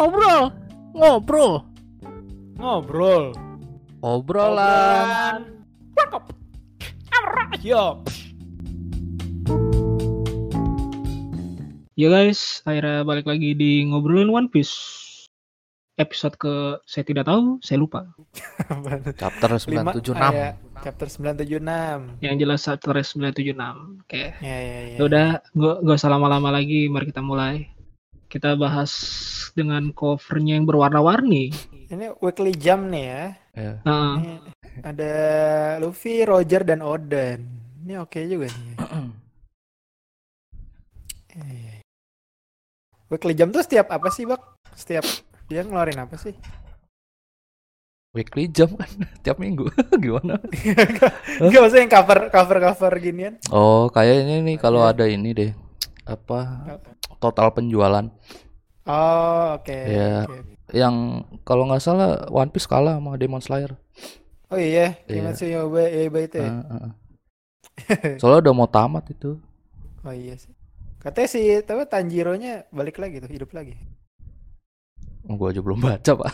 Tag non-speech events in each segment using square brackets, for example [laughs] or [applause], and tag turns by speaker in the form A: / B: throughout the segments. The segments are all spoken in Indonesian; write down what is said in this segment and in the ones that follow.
A: ngobrol, ngobrol,
B: Ngobrol.
A: obrolan.
B: Yo.
C: Ya guys, akhirnya balik lagi di ngobrolin One Piece. Episode ke saya tidak tahu, saya lupa. [laughs]
A: Chapter
B: Lima,
A: 976.
B: ah, ya. Chapter 976.
C: Yang jelas chapter 976. Oke.
B: Ya ya ya.
C: Ya udah, gak, gak usah lama-lama lagi, mari kita mulai. Kita bahas dengan covernya yang berwarna-warni.
B: Ini weekly jam nih ya.
A: Ya.
C: Nah,
B: Ini ada Luffy, Roger dan Oden. Ini oke juga nih. Eh. [clears throat] Weekly jam tuh setiap apa sih, Bak? Setiap dia ngeluarin apa sih?
A: Weekly jam kan [laughs] tiap minggu. [laughs] Gimana? [laughs]
B: Enggak maksudnya yang cover cover cover ginian.
A: Oh, kayaknya nih kalau ada ini deh. Apa total penjualan
B: Oh, oke.
A: Ya.
B: oke.
A: yang kalau nggak salah One Piece kalah sama Demon Slayer.
B: Oh iya. Kimetsu Yoba Yaiba itu ya.
A: Heeh, heeh. Soalnya udah mau tamat itu.
B: Oh iya sih. Katanya sih, tapi Tanjiro-nya balik lagi tuh, hidup lagi.
A: Gue aja belum baca pak.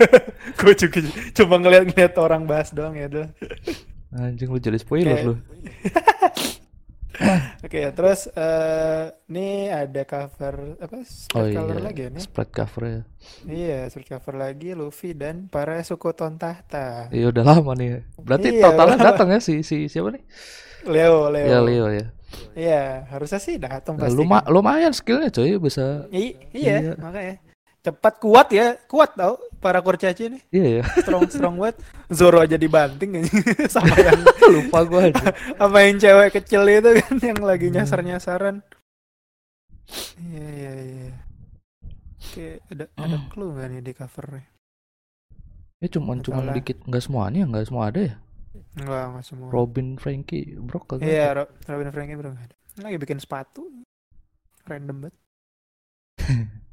A: [laughs]
B: Gue juga cuma ngeliat-ngeliat orang bahas doang ya udah.
A: Anjing lu jadi spoiler lu. [laughs] [laughs]
B: Oke, terus eh ini ada cover apa?
A: Oh
B: Spread
A: iya.
B: color lagi ya nih.
A: Spread cover ya.
B: Iya, spread cover lagi Luffy dan para suku Tontahta.
A: Iya udah lama nih. Berarti
B: Iya,
A: totalnya datang ya si si siapa nih?
B: Leo, Leo.
A: Ya Leo ya.
B: Iya, harusnya sih datang pasti.
A: Luma, lumayan skillnya coy bisa.
B: I- iya,
A: Iya.
B: makanya. Cepat kuat ya, kuat tau para kurcaci nih.
A: Iya ya.
B: Strong strong banget. Zoro aja dibanting [laughs] sama yang [laughs]
A: Lupa gue aja.
B: sama yang cewek kecil itu kan yang lagi nyasar-nyasaran. Iya iya iya. Oke, ada ada clue nggak nih di covernya?
A: Ya cuman cuman
B: Salah.
A: dikit nggak semuanya nggak semua ada ya.
B: Enggak, enggak semua.
A: Robin, Frankie, Brock kagak.
B: Iya. Ro- Robin Frankie bro nggak. Lagi bikin sepatu. Random banget. [laughs]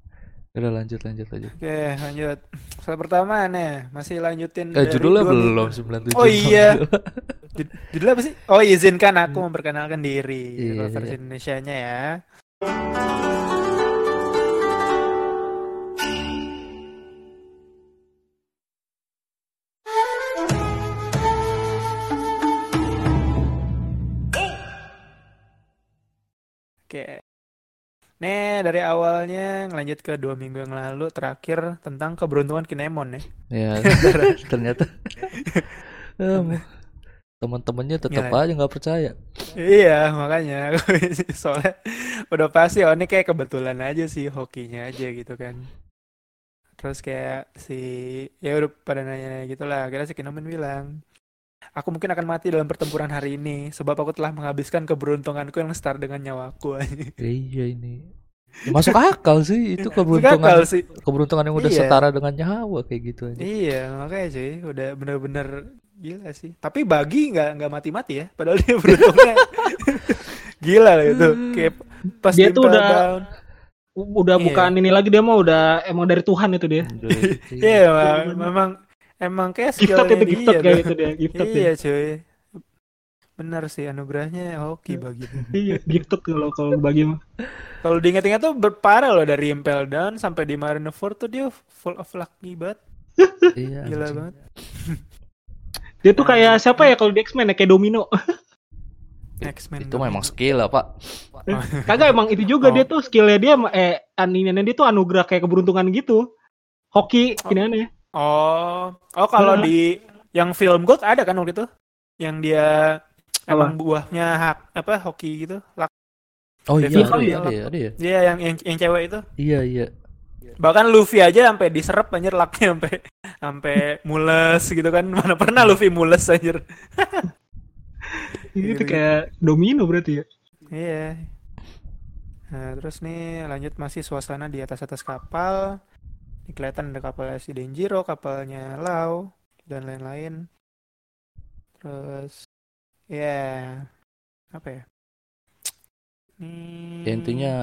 A: Udah lanjut lanjut lanjut.
B: Oke, lanjut. Soal pertama nih, masih lanjutin
A: Eh
B: dari
A: judulnya
B: dua
A: belum
B: minggu.
A: 97.
B: Oh iya. [laughs] Jud- Judulnya apa sih? Oh, izinkan aku memperkenalkan diri.
A: Iya,
B: Kalau versi
A: iya.
B: Indonesianya ya. Nih dari awalnya ngelanjut ke dua minggu yang lalu terakhir tentang keberuntungan Kinemon ya.
A: ya [laughs] ternyata teman-temannya tetap
B: Gila.
A: aja nggak percaya.
B: Iya makanya [laughs] soalnya udah pasti oh ini kayak kebetulan aja sih hokinya aja gitu kan. Terus kayak si ya udah pada nanya gitu lah. Akhirnya si Kinemon bilang, aku mungkin akan mati dalam pertempuran hari ini sebab aku telah menghabiskan keberuntunganku yang setara dengan nyawaku.
A: Iya ini. Ya, masuk akal sih itu keberuntungan
B: akal sih.
A: keberuntungan yang udah
B: Iya.
A: setara dengan nyawa kayak gitu aja.
B: Iya makanya sih udah bener-bener gila sih. Tapi bagi nggak nggak mati-mati ya. Padahal dia beruntungnya [laughs] gila lah itu. Kayak pas
C: Dia tuh udah-
B: Down.
C: udah
B: Iya.
C: bukan ini lagi dia mah udah emang dari Tuhan itu dia. [laughs]
A: Iya.
B: Memang, memang emang kayak
C: Gifted itu gifted
B: dia
C: kayak gitu dia, gifted
B: Iya
C: ya.
B: cuy. Bener sih anugerahnya hoki bagi. [laughs]
C: Iya, gifted kalau kalau bagi mah.
B: Kalau diingat-ingat tuh berparah loh dari Impel Down sampai di Marineford tuh dia full of lucky banget. [laughs]
A: Iya,
B: Gila banget. [laughs]
C: Dia tuh kayak siapa ya kalau di X-Men ya kayak Domino.
B: X-Men.
A: Itu memang skill lah pak.
C: Kagak emang itu juga
B: Oh.
C: dia tuh skillnya dia eh aniniannya dia tuh anugerah kayak keberuntungan gitu. Hoki
B: Oh.
C: gini aneh.
B: Oh, oh kalau
C: Heeh.
B: di yang film Gold ada kan waktu itu? Yang dia emang buahnya hak apa hoki gitu. Lak.
A: Oh iya, ada
B: kali
A: ya, ada ya, ada ya.
B: Iya yang, yang yang cewek itu.
A: Iya, iya.
B: Bahkan Luffy aja sampai diserap anjir laknya sampai sampai mules gitu kan. Mana pernah Luffy mules anjir. [laughs]
C: Itu
B: Gitu-gitu.
C: kayak Domino berarti ya.
B: Iya. Nah, terus nih lanjut masih suasana di atas-atas kapal. Ini kelihatan ada kapalnya si Denjiro, kapalnya Lau, dan lain-lain. Terus, ya, apa ya? Ini...
A: Ya, intinya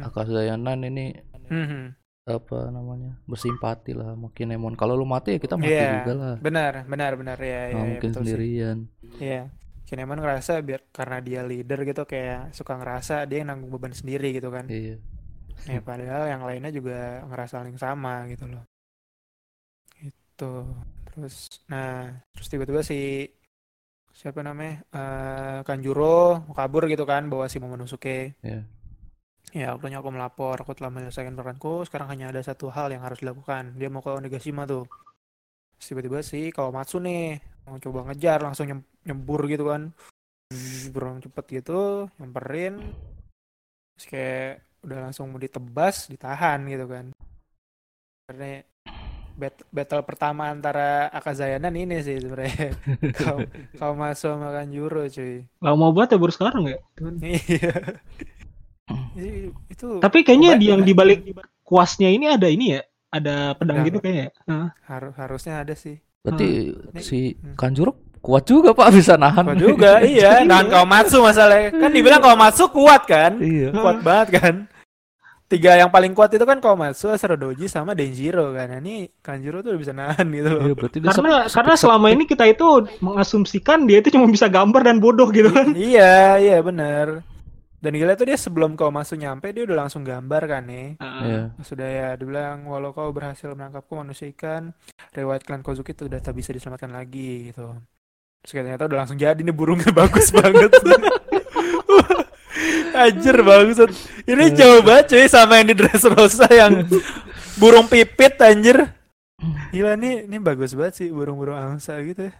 A: Akazayanan ini
B: Mhm.
A: apa namanya bersimpati lah sama Kinemon. Kalau lu mati ya kita mati
B: Iya,
A: juga lah.
B: benar, benar, benar ya, ya, ya,
A: mungkin
B: betul sih.
A: sendirian.
B: Iya. Kinemon ngerasa biar karena dia leader gitu kayak suka ngerasa dia yang nanggung beban sendiri gitu kan.
A: Iya.
B: Ya padahal yang lainnya juga ngerasa hal yang sama gitu loh. Itu terus nah terus tiba-tiba si siapa namanya eh Kanjuro kabur gitu kan bawa si Momonosuke.
A: Iya.
B: ya waktunya aku melapor aku telah menyelesaikan peranku sekarang hanya ada satu hal yang harus dilakukan. Dia mau ke Onigashima tuh. Tiba-tiba si Kawamatsu nih mau coba ngejar langsung nyem- nyembur gitu kan. Burung cepet gitu nyamperin. Terus kayak udah langsung mau ditebas ditahan gitu kan karena bat- battle pertama antara Akazayanan ini sih sebenarnya [laughs] kau kau masuk sama Kanjuro cuy
C: Lama banget ya baru sekarang ya. [laughs]
B: iya Itu- itu
C: Tapi kayaknya
B: Obat-
C: di yang dibalik kuasnya ini ada ini ya, ada pedang
B: Pedang.
C: gitu kayaknya. Hah.
B: harus harusnya ada sih
A: Berarti
B: Ini-
A: si
B: hmm.
A: Kanjuro kuat juga Pak bisa nahan.
B: kuat juga iya [laughs] nahan Kawamatsu masalahnya kan dibilang Kawamatsu kuat kan
A: Iya.
B: kuat banget kan tiga yang paling kuat itu kan Kawamatsu, Asarodoji sama Denjiro kan. Nah, ini Kanjuro tuh udah bisa nahan gitu loh.
A: Iya, berarti dia
C: Karena
A: sep-
C: karena selama ini kita itu mengasumsikan dia itu cuma bisa gambar dan bodoh gitu kan. [laughs]
B: iya iya bener. Dan gila tuh dia sebelum Kawamatsu nyampe dia udah langsung gambar kan nih.
A: Iya.
B: sudah ya dibilang walau kau berhasil menangkapku manusia ikan riwayat klan Kozuki itu udah tak bisa diselamatkan lagi gitu. Terus ternyata udah langsung jadi nih burungnya [laughs] bagus banget [laughs] Anjir bagus ini jauh banget cuy sama yang di Dressrosa yang burung pipit anjir gila nih ini bagus banget sih burung-burung angsa gitu ya.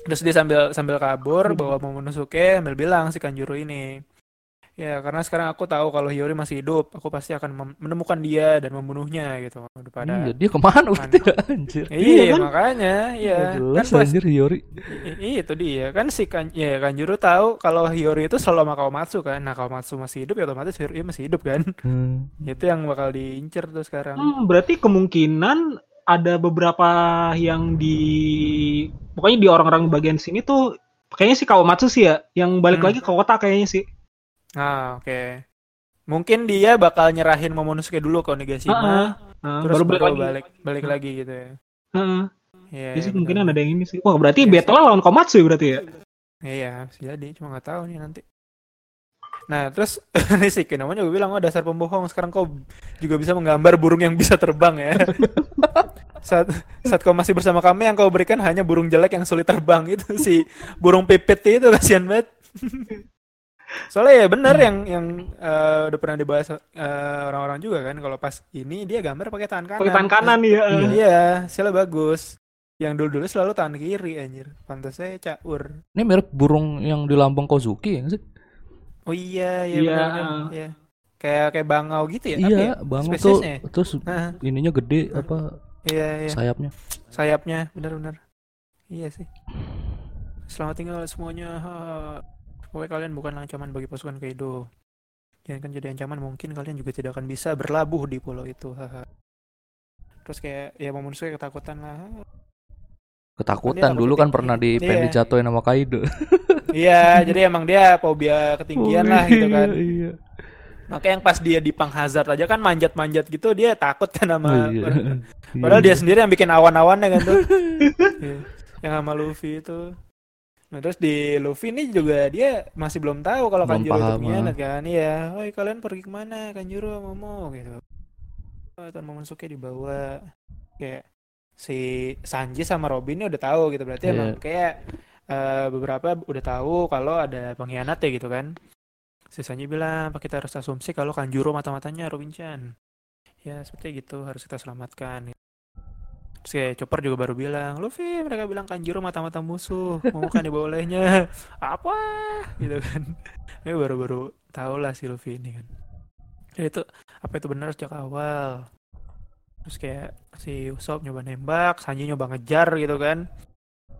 B: Terus dia sambil sambil kabur bawa Momonosuke sambil bilang si Kanjuro ini. Ya, karena sekarang aku tahu kalau Hiyori masih hidup, aku pasti akan menemukan dia dan membunuhnya gitu. Daripada
A: Iya, dia ke mana berarti anjir?
B: Iya,
C: Iya kan?
B: makanya, iya. Kan
A: jelas
B: pas,
A: anjir Hiyori.
B: i- i- itu dia. Kan si kan ya Kanjuro tahu kalau Hiyori itu selalu sama Kawamatsu kan. Nah, Kawamatsu masih hidup ya otomatis Hiyori masih hidup kan.
A: Hmm.
B: Itu yang bakal diincer tuh sekarang.
C: Hmm, berarti kemungkinan ada beberapa yang di pokoknya di orang-orang bagian sini tuh kayaknya sih Kawamatsu sih ya, yang balik
B: Hmm.
C: lagi ke kota kayaknya sih.
B: Nah, oke. Mungkin dia bakal nyerahin Momonosuke dulu ke Onigashima,
C: Heeh. Nah,
B: terus
C: baru balik lagi.
B: balik balik lagi gitu ya.
C: Heeh.
B: Iya,
C: Jadi sih
B: benar.
C: kemungkinan ada yang ini sih. Wah, berarti
B: Iya
C: battle lawan Komatsu ya berarti ya?
B: Iya, bisa jadi, cuma nggak tahu nih nanti. Nah, terus [laughs] ini sih namanya juga bilang, oh dasar pembohong, sekarang kau juga bisa menggambar burung yang bisa terbang ya. [laughs] saat saat kau masih bersama kami, yang kau berikan hanya burung jelek yang sulit terbang [laughs] itu si burung pipit itu kasihan banget. Soalnya ya benar yang yang eh, udah pernah dibahas eh, orang-orang juga kan, kalau pas ini dia gambar pakai tangan kanan.
C: Pakai tangan kanan ya.
A: Iya.
B: Iya, hasilnya bagus. Yang dulu-dulu selalu tangan kiri anjir. Pantasnya caur.
A: Ini mirip burung yang di lambang Kozuki ya sih?
B: Oh iya, iya
C: Iya.
B: benar Iya. Kayak kayak bangau gitu ya?
A: Iya,
B: ya?
A: bang tuh
B: ya?
A: terus
B: Hah,
A: ininya gede apa
B: iya, iya.
A: sayapnya.
B: Sayapnya benar-benar. Iya sih. Selamat tinggal semuanya. Ha. Pokoknya kalian bukan ancaman bagi pasukan Kaido. Jangan kan jadi ancaman, mungkin kalian juga tidak akan bisa berlabuh di pulau itu. Terus kayak ya Momonosuke ketakutan lah.
A: Ketakutan dulu kan pernah di
B: Iya.
A: pengen dijatuhin sama Kaido. [laughs]
B: Iya, jadi emang dia fobia ketinggian lah gitu kan.
A: Iya.
B: Makanya yang pas dia di Pang Hazard aja kan manjat-manjat gitu dia takut kan sama [laughs]
A: Iya.
B: Padahal dia
A: Iya.
B: sendiri yang bikin awan-awannya kan tuh. [laughs] Iya. yang sama Luffy itu. Nah terus di Luffy ini juga dia masih belum tahu kalau Kanjuro itu pengkhianat kan. Iya, oi kalian pergi ke mana Kanjuro Momo gitu. Oh, Tuan Momonosuke dibawa kayak si Sanji sama Robin ini udah tahu gitu berarti
A: Iya.
B: emang kayak eh, beberapa udah tahu kalau ada pengkhianat ya gitu kan. Si Sanji bilang, apa kita harus asumsi kalau Kanjuro mata-matanya Robin Chan. Ya seperti gitu harus kita selamatkan. Terus kayak Chopper juga baru bilang, Luffy mereka bilang Kanjuro mata-mata musuh, mau kan dibawa olehnya. [laughs] Apa? Gitu kan. [laughs] Ini baru-baru tahu lah si Luffy ini kan. Jadi itu apa itu benar sejak awal. Terus kayak si Usopp nyoba nembak, Sanji nyoba ngejar gitu kan.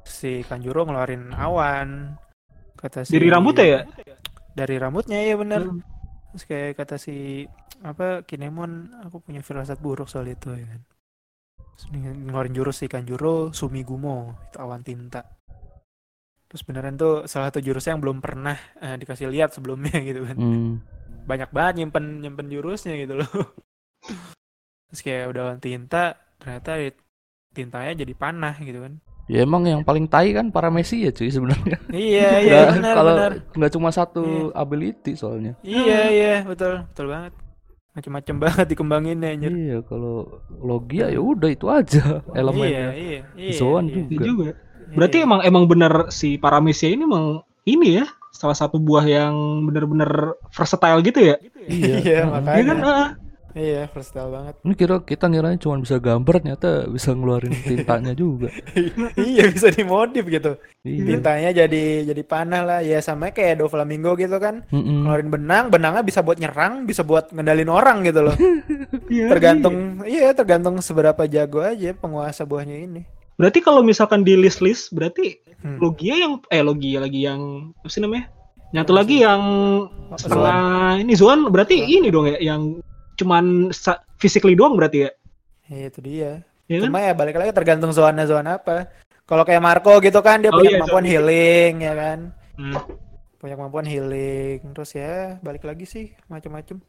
B: Si Kanjuro ngeluarin awan. Kata si
C: Dari rambutnya ya?
B: Dari rambutnya ya bener.
C: Hmm.
B: Terus kayak kata si apa Kinemon, aku punya firasat buruk soal itu ya kan. Ngeluarin jurus si Kanjuro Sumigumo, itu awan tinta. Terus beneran tuh salah satu jurusnya yang belum pernah eh, dikasih lihat sebelumnya [laughs] gitu kan.
A: Hmm.
B: Banyak banget nyimpen nyimpen jurusnya gitu loh. [laughs] Terus kayak udah awan tinta, ternyata di- tintanya jadi panah gitu kan.
A: Ya emang yang paling tai kan para Messi ya cuy sebenarnya. [laughs]
B: Iya iya benar
A: kalau
B: benar.
A: nggak cuma satu ability soalnya.
B: Iya iya betul betul banget. Macem-macem [laughs] banget dikembanginnya anjir.
A: Iya, kalau Logia ya udah itu aja
B: Iya [laughs]
A: elemennya.
B: iya iya.
A: Zoan
B: iya.
C: Iya
A: juga.
C: juga. Berarti emang emang bener si Paramecia ini emang ini ya salah satu buah yang bener-bener versatile gitu ya.
A: Iya. [laughs]
B: Iya
A: Heeh.
C: Iya kan?
B: makanya. Iya versatile banget.
A: Ini kira kita ngiranya cuma bisa gambar ternyata bisa ngeluarin [laughs] tintanya juga.
B: iya bisa dimodif gitu.
A: Iya.
B: Tintanya jadi jadi panah lah. Ya sama kayak Doflamingo gitu kan.
A: Mm-mm.
B: Ngeluarin benang, benangnya bisa buat nyerang, bisa buat ngendalin orang gitu loh. [laughs]
C: Iya,
B: tergantung iya tergantung seberapa jago aja penguasa buahnya ini.
C: Berarti kalau misalkan di list-list berarti
B: Hmm.
C: Logia yang eh Logia lagi yang apa sih namanya? Nyatu lagi yang setengah ini Zoan berarti ini dong ya yang cuman physically doang berarti ya?
B: Iya, itu dia.
C: Ya kan?
B: Cuma ya balik lagi tergantung zona zona apa. Kalau kayak Marco gitu kan dia
C: Oh
B: punya
C: iya,
B: kemampuan
C: zona.
B: healing ya kan.
C: Hmm.
B: Punya kemampuan healing. Terus ya balik lagi sih macam-macam.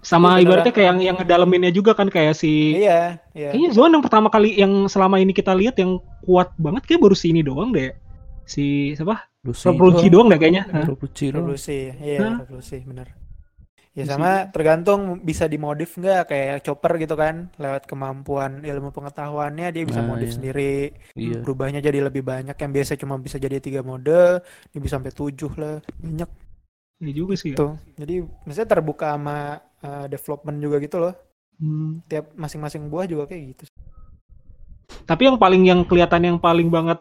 C: Sama
B: Iya,
C: ibaratnya
B: beneran.
C: kayak yang yang ngedalaminnya juga kan kayak si
B: Iya, iya.
C: Kayaknya Zoan yang pertama kali yang selama ini kita lihat yang kuat banget kayak baru si ini doang deh. Si siapa?
A: Lucy.
C: Revolusi doang deh kayaknya.
A: Revolusi.
B: Revolusi. Iya, revolusi bener. Ya sama tergantung bisa dimodif nggak kayak chopper gitu kan lewat kemampuan ilmu pengetahuannya dia bisa
A: Nah,
B: modif
A: iya.
B: sendiri
A: Iya.
B: berubahnya jadi lebih banyak yang biasa cuma bisa jadi tiga mode dia bisa sampai tujuh lah banyak
C: Iya juga sih. Ya.
B: tuh jadi misalnya terbuka sama uh, development juga gitu loh
C: Hmm.
B: tiap masing-masing buah juga kayak gitu
C: Tapi yang paling yang kelihatan yang paling banget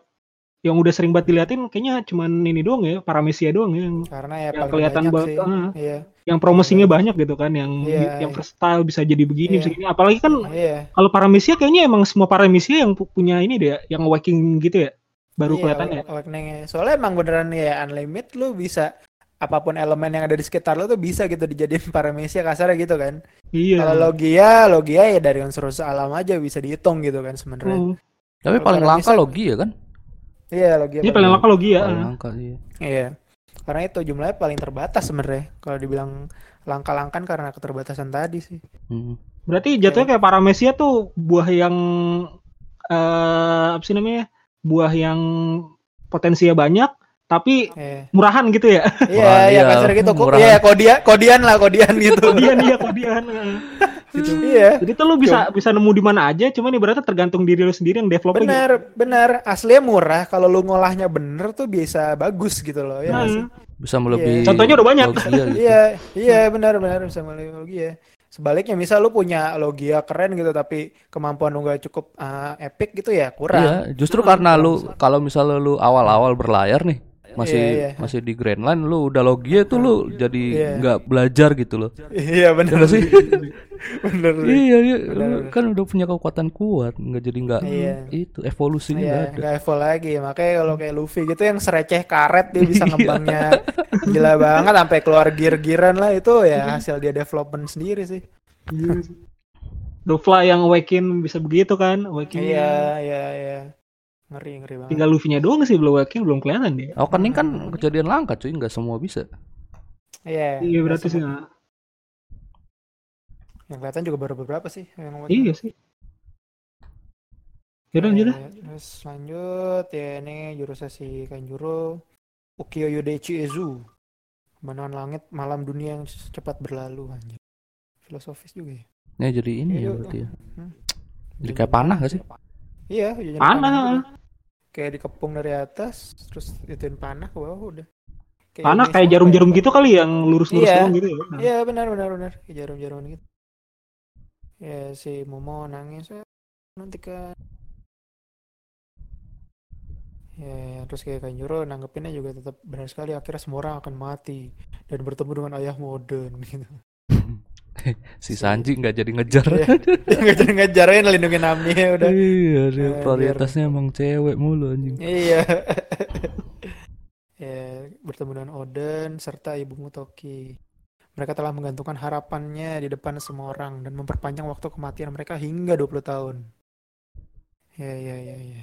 C: yang udah sering banget diliatin kayaknya cuman ini doang ya, Paramecia doang ya yang,
B: karena ya
C: yang kelihatan
B: banyak
C: banget
B: sih
C: ah,
B: iya
C: yang promosinya banyak gitu kan yang
B: Iya,
C: yang
B: iya.
C: versatile bisa jadi begini
B: Iya.
C: bisa gini. Apalagi kan
B: iya
C: kalau Paramecia kayaknya emang semua Paramecia yang pu- punya ini deh yang awakening gitu ya. Baru
B: iya,
C: kelihatan ya.
B: awakeningnya. soalnya emang beneran ya unlimited lu bisa apa pun elemen yang ada di sekitar lu tuh bisa gitu dijadiin paramesia kasarnya gitu kan
C: Iya.
B: kalau logia logia ya dari unsur unsur alam aja bisa dihitung gitu kan sebenarnya
C: Hmm.
A: Tapi paling langka Logia kan?
B: Iya logia
C: Ini paling langka Logia.
A: Paling
C: ah.
A: langka iya.
B: iya karena itu jumlahnya paling terbatas sebenarnya kalau dibilang langka-langkan karena keterbatasan tadi sih
A: Hmm.
C: Berarti jatuhnya kayak Paramecia tuh buah yang eh apa sih namanya? Buah yang potensinya banyak tapi
B: iya
C: murahan gitu ya.
B: iya
A: Wah,
B: iya
A: iya,
B: kasar gitu kok
A: murahan.
B: iya kodian kodian lah kodian [laughs] gitu
C: kodian iya kodian. Gitu.
B: iya
C: Jadi tuh lu bisa bisa nemu di mana aja, cuman ibaratnya tergantung diri lu sendiri yang developnya.
B: benar benar aslinya murah kalau lu ngolahnya bener tuh bisa bagus gitu loh ya?
C: Hmm.
A: Bisa melebihi
C: Contohnya udah banyak.
A: Logia gitu.
B: Iya, iya benar-benar bisa melalui logia. Sebaliknya misal lu punya logia keren gitu tapi kemampuan lu gak cukup uh, epic gitu ya kurang.
A: Iya, justru karena lu kalau misalnya lu awal-awal berlayar nih masih
B: Iya, iya.
A: masih di Grand Line lu udah logia tuh lu jadi
B: Iya.
A: nggak belajar gitu loh.
B: Iya benar
A: Bener sih? [laughs]
B: bener sih.
A: iya, iya. Kan udah punya kekuatan kuat, nggak jadi nggak
B: Iya.
A: itu evolusinya
B: Iya,
A: nggak ada.
B: nggak evo lagi. Makanya kalau kayak Luffy gitu yang sereceh karet dia bisa [laughs] ngembangnya gila banget sampai keluar gear-gearan lah itu ya hasil dia development sendiri sih.
C: Dofla yang awaken bisa begitu kan? Awaken.
B: Iya, iya, iya. Ngeri, ngeri banget.
C: Tinggal Luffy-nya doang sih belum awaken, belum kelihatan dia.
A: Awakening kan kejadian langka cuy, nggak semua bisa.
B: Iya.
C: Iya berarti sih. nah.
B: Yang kelihatan juga baru beberapa sih yang
C: Iya sih. Yaudah lanjut dah.
B: Eh, Terus lanjut ya ini jurusnya si Kanjuro Ukiyo Yodechi Ezu Pemandangan langit malam dunia yang cepat berlalu anjir. Filosofis juga ya.
A: Ya jadi ini
B: Iya,
A: ya
B: iya.
A: berarti ya.
B: Hmm.
A: Jadi kayak panah gak sih?
B: Iya, jajan
C: Panah.
B: Kayak dikepung dari atas terus ituin panah ke bawah udah.
C: Panah
B: ini
C: kayak jarum-jarum
B: ya.
C: gitu kali yang lurus-lurus
B: Iya.
C: gitu ya. Nah.
B: Iya benar benar benar kayak jarum-jarum gitu. Ya si Momo nangis "Ah, nanti kan. Ya, terus kayak Kanjuro nanggepinnya juga tetap benar sekali akhirnya semua orang akan mati dan bertemu dengan ayah modern gitu.
A: Si Sanji nggak jadi ngejar.
B: Iya, [laughs] nggak jadi ngejarin lindungin Nami ya udah.
A: Iya, dia prioritasnya emang cewek mulu anjing.
B: Iya. [laughs] ya, bertemu dengan Oden serta Ibu Mutoki. Mereka telah menggantungkan harapannya di depan semua orang dan memperpanjang waktu kematian mereka hingga 20 tahun. Ya, ya, ya, ya.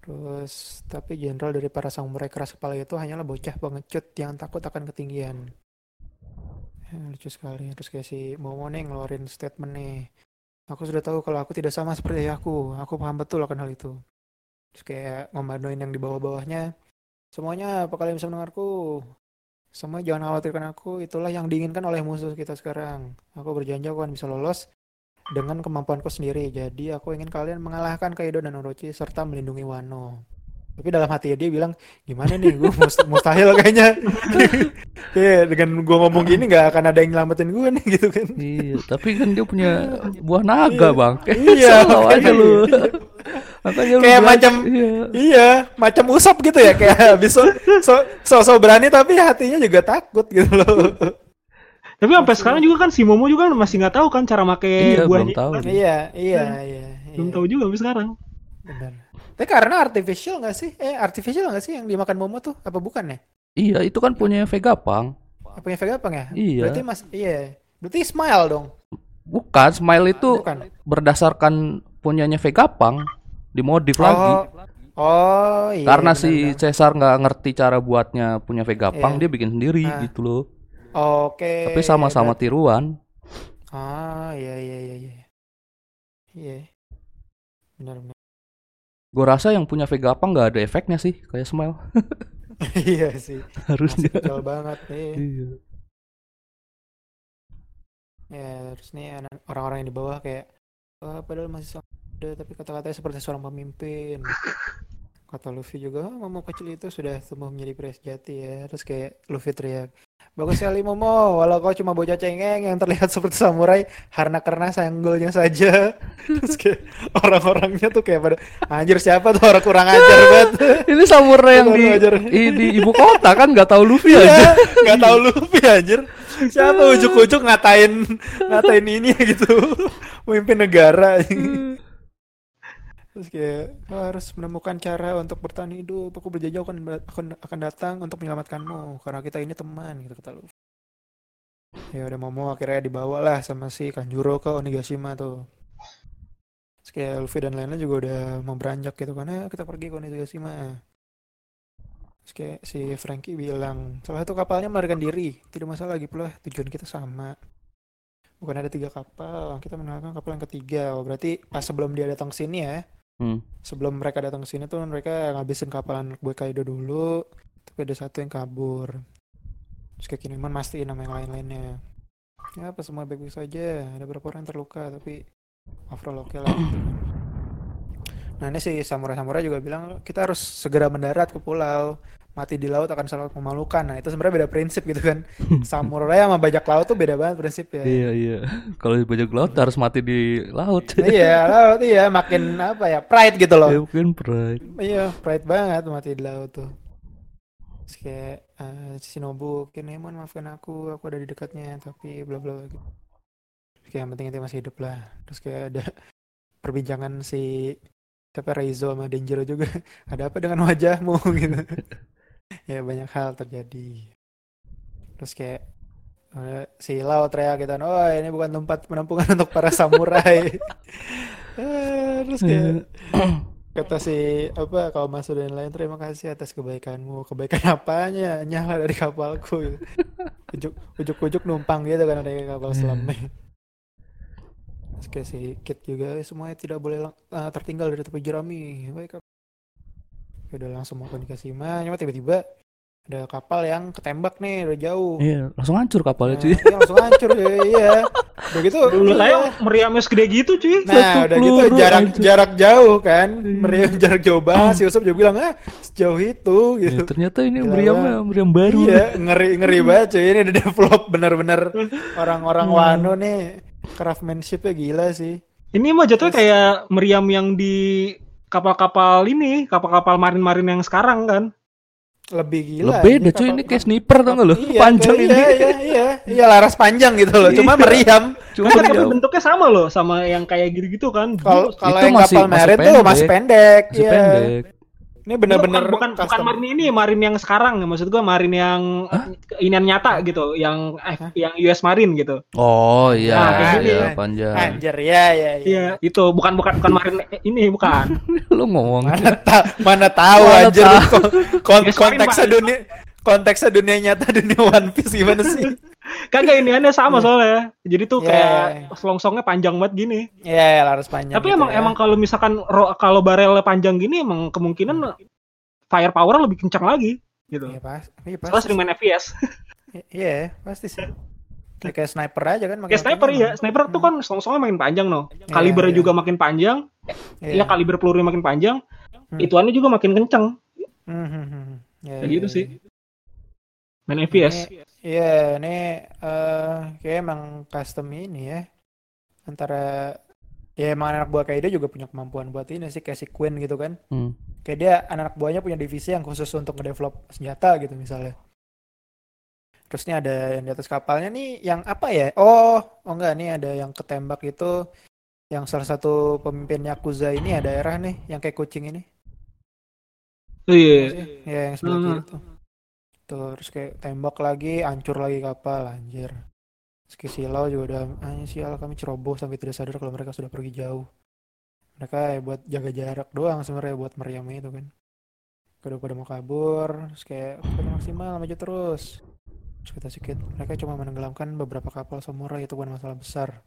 B: Terus, tapi jenderal dari para samurai keras kepala itu hanyalah bocah pengecut yang takut akan ketinggian. Ya, lucu sekali. Terus kayak si Momo nih ngeluarin statement nih. Aku sudah tahu kalau aku tidak sama seperti ayahku. Aku paham betul akan hal itu. Terus kayak ngomandoin yang di bawah-bawahnya. Semuanya apa kalian bisa mendengarku? Semua jangan khawatirkan aku, itulah yang diinginkan oleh musuh kita sekarang. Aku berjanji aku akan bisa lolos dengan kemampuanku sendiri. Jadi aku ingin kalian mengalahkan Kaido dan Orochi serta melindungi Wano. Tapi dalam hati dia bilang, gimana nih, gue [laughs] mustahil kayaknya. [laughs] Iya, dengan gue ngomong gini nggak akan ada yang nyelamatin gue nih gitu kan.
A: Iya, tapi kan dia punya buah naga, Bang.
B: Iya, [laughs]
A: Selalu aja
B: makanya.
A: lu. Makanya lu
B: Kayak macam-
A: iya.
B: Iya, macam usap gitu ya kayak habis so, so, so, so berani tapi hatinya juga takut gitu loh.
C: Tapi sampai sekarang juga kan si Momo juga masih nggak tahu kan cara make
A: Iya,
C: buahnya.
A: belum tahu.
C: kan?
B: iya, iya, iya.
C: Belum
B: iya.
C: tahu juga sampai sekarang.
B: Benar. Tapi karena artificial nggak sih? Eh, artificial nggak sih yang dimakan Momo tuh? Apa bukan ya?
A: Iya, itu kan punya Vegapunk.
B: Apa yang Vegapunk ya?
A: Iya.
B: Berarti mas, iya. Berarti Smile dong.
A: Bukan, Smile itu
B: Bukan.
A: berdasarkan punyanya Vegapunk dimodif lagi.
B: Oh, iya.
A: Karena
B: benar,
A: si
B: benar.
A: Caesar nggak ngerti cara buatnya punya Vegapunk,
B: Iya.
A: dia bikin sendiri
B: Ah.
A: gitu loh.
B: Oke.
A: Tapi sama-sama tiruan.
B: Ah, iya, iya, iya, iya. Iya. Benar, benar.
A: Gue rasa yang punya Vegapunk nggak ada efeknya sih, kayak Smile [laughs]
B: iya sih.
A: Harusnya.
B: kecil banget nih.
A: Iya.
B: Ya, terus nih orang-orang yang di bawah kayak "Wah, padahal masih sama muda tapi kata-katanya seperti seorang pemimpin. Kata Luffy juga, oh, Momo kecil itu sudah tumbuh menjadi pria sejati ya. Terus kayak Luffy teriak, bagus sekali Momo, walau kau cuma bocah cengeng yang terlihat seperti samurai, karena karena sanggulnya saja. [laughs] Terus kayak orang-orangnya tuh kayak pada, anjir siapa tuh orang kurang ajar banget. [laughs]
A: Ini samurai yang di,
B: Kurang ajar.
A: i- di ibu kota kan nggak tahu Luffy aja.
B: Iya, [laughs] nggak tahu Luffy anjir. Siapa ujuk-ujuk ngatain ngatain ini gitu. Pemimpin negara. Terus kayak "Kau harus menemukan cara untuk bertahan hidup. Aku berjanji akan, datang untuk menyelamatkanmu karena kita ini teman gitu kata Luffy. Ya udah Momo akhirnya dibawa lah sama si Kanjuro ke Onigashima tuh. Terus kayak Luffy dan lainnya juga udah mau beranjak gitu karena kita pergi ke Onigashima. Terus kayak si Frankie bilang, salah satu kapalnya melarikan diri. Tidak masalah lagi pula, tujuan kita sama. Bukan ada tiga kapal, kita menangkap kapal yang ketiga. Oh, berarti pas sebelum dia datang sini ya,
A: Hmm.
B: sebelum mereka datang ke sini tuh mereka ngabisin kapal anak buah Kaido dulu. Tapi ada satu yang kabur. Terus kayak Kinemon mastiin nama yang lain-lainnya. Ya, apa semua baik-baik saja. Ada beberapa orang yang terluka, tapi overall oke lah. gitu kan. Nah ini si samurai-samurai juga bilang kita harus segera mendarat ke pulau. Mati di laut akan sangat memalukan. Nah itu sebenarnya beda prinsip gitu kan. [laughs] Samurai sama bajak laut tuh beda banget prinsipnya.
A: Iya iya. Kalau di bajak laut harus mati di laut.
B: iya, laut iya makin apa ya pride gitu loh.
A: Ya mungkin pride.
B: Iya, pride banget mati di laut tuh. Terus kayak eh, Shinobu, Kinemon maafkan aku, aku ada di dekatnya, tapi bla bla bla gitu. Terus kayak yang penting itu masih hidup lah. Terus kayak ada [laughs] perbincangan si siapa Reizo sama Denjiro juga. [laughs] Ada apa dengan wajahmu gitu. Ya banyak hal terjadi. Terus kayak si Lau teriak gitu, oh ini bukan tempat penampungan [laughs] untuk para samurai. [laughs] Eh, Terus kayak [clears throat] kata si apa kalau masuk dan lain terima kasih atas kebaikanmu kebaikan apanya nyala dari kapalku [laughs] ujuk ujuk ujuk numpang gitu kan dari kapal selamnya Terus kayak si Kit juga "Eh, semuanya tidak boleh eh, tertinggal dari tepi jerami baik Kap." Ya udah langsung mau ke Nikashima cuma tiba-tiba ada kapal yang ketembak nih udah jauh
A: Iya, langsung hancur kapalnya
B: Nah,
A: cuy.
B: iya, langsung hancur ya, iya begitu
C: Dulu
B: iya.
C: saya meriamnya segede gitu cuy.
B: Nah,
A: Satu
B: udah gitu
A: peluru
B: jarak
A: aja.
B: jarak jauh kan.
A: Iya.
B: Meriam jarak jauh banget. Si Yusuf juga bilang, "Ah, sejauh itu."
A: Ya,
B: gitu.
A: ternyata ini
B: Gila
A: meriamnya meriam baru.
B: Iya, ngeri ngeri banget cuy. Ini udah develop bener-bener orang-orang
A: Hmm.
B: Wano nih. Craftsmanship-nya gila sih.
C: Ini mah jatuhnya kayak meriam yang di kapal-kapal ini, kapal-kapal marin-marin yang sekarang kan.
B: Lebih gila.
A: Lebih beda cuy ini kayak sniper tau gak lo?
B: Iya,
A: Panjang
B: kayak-
A: ini.
B: Iya, iya, iya. Iya, laras panjang gitu loh. Cuma
A: Iya.
B: meriam.
A: Cuma
C: Kan tapi
A: meriam.
C: bentuknya sama loh sama yang kayak gitu-gitu kan.
B: Kalau yang
A: masih-
B: kapal
A: masih
B: merit tuh
A: pendek.
B: masih pendek.
A: Masih
B: Iya.
A: pendek.
B: Ini bener-bener
C: bukan, bukan, bukan marin ini, marin yang sekarang. Maksud gua marin yang inian nyata gitu, yang
B: Hah?
C: yang US Marine gitu.
A: Oh iya,
C: Nah, kayak
B: gini.
A: iya panjang.
B: Anjir, ya, ya, ya.
C: Iya, itu bukan bukan bukan marin ini bukan. [laughs]
A: Lu ngomong.
B: Mana, ta- mana tahu
A: Mana
B: anjir
A: tahu.
B: Kon- [laughs]
C: Ya,
B: konteksnya dunia konteksnya dunia nyata [laughs] dunia One Piece gimana sih?
C: Kagak ini aneh sama
B: Iya.
C: soalnya. Jadi tuh
B: Iya,
C: kayak
B: iya, iya.
C: selongsongnya panjang banget gini.
B: Iya, ya, laras panjang.
C: Tapi
B: gitu
C: emang
B: ya.
C: emang kalau misalkan kalau barelnya panjang gini emang kemungkinan firepower lebih kencang lagi gitu.
B: Iya pas, iya
C: Soalnya
B: pasti.
C: sering main FPS. [laughs]
B: Iya, pasti sih. Kayak, kayak sniper aja kan.
C: Kayak sniper
B: makanya
C: ya. Sniper tuh kan selongsongnya makin panjang no.
B: Iya,
C: Kalibernya
B: iya.
C: juga makin panjang.
B: Iya.
C: Iya kaliber pelurunya makin panjang.
B: Hmm.
C: Ituannya juga makin kencang.
B: Hmm, hmm, hmm. Ya,
C: Kayak
B: iya,
C: gitu
B: iya.
C: sih. Main FPS.
B: Iya, ini eh kayak emang custom ini ya. Antara ya emang anak buah Kaido juga punya kemampuan buat ini sih kayak si Queen gitu kan.
A: Hmm.
B: Kayak dia anak buahnya punya divisi yang khusus untuk ngedevelop senjata gitu misalnya. Terus ini ada yang di atas kapalnya nih yang apa ya? Oh, oh enggak nih ada yang ketembak itu yang salah satu pemimpin Yakuza ini ada daerah nih yang kayak kucing ini.
C: Oh, iya.
B: Ya yang sebelah
C: Hmm.
B: kiri tuh. Tuh, terus kayak tembak lagi, hancur lagi kapal, anjir. Terus kayak silau juga udah, ah sial kami ceroboh sampai tidak sadar kalau mereka sudah pergi jauh. Mereka ya buat jaga jarak doang sebenarnya buat meriam itu kan. Udah pada mau kabur, terus kayak pada maksimal maju terus. Terus kita sikit, mereka cuma menenggelamkan beberapa kapal samurai itu bukan masalah besar.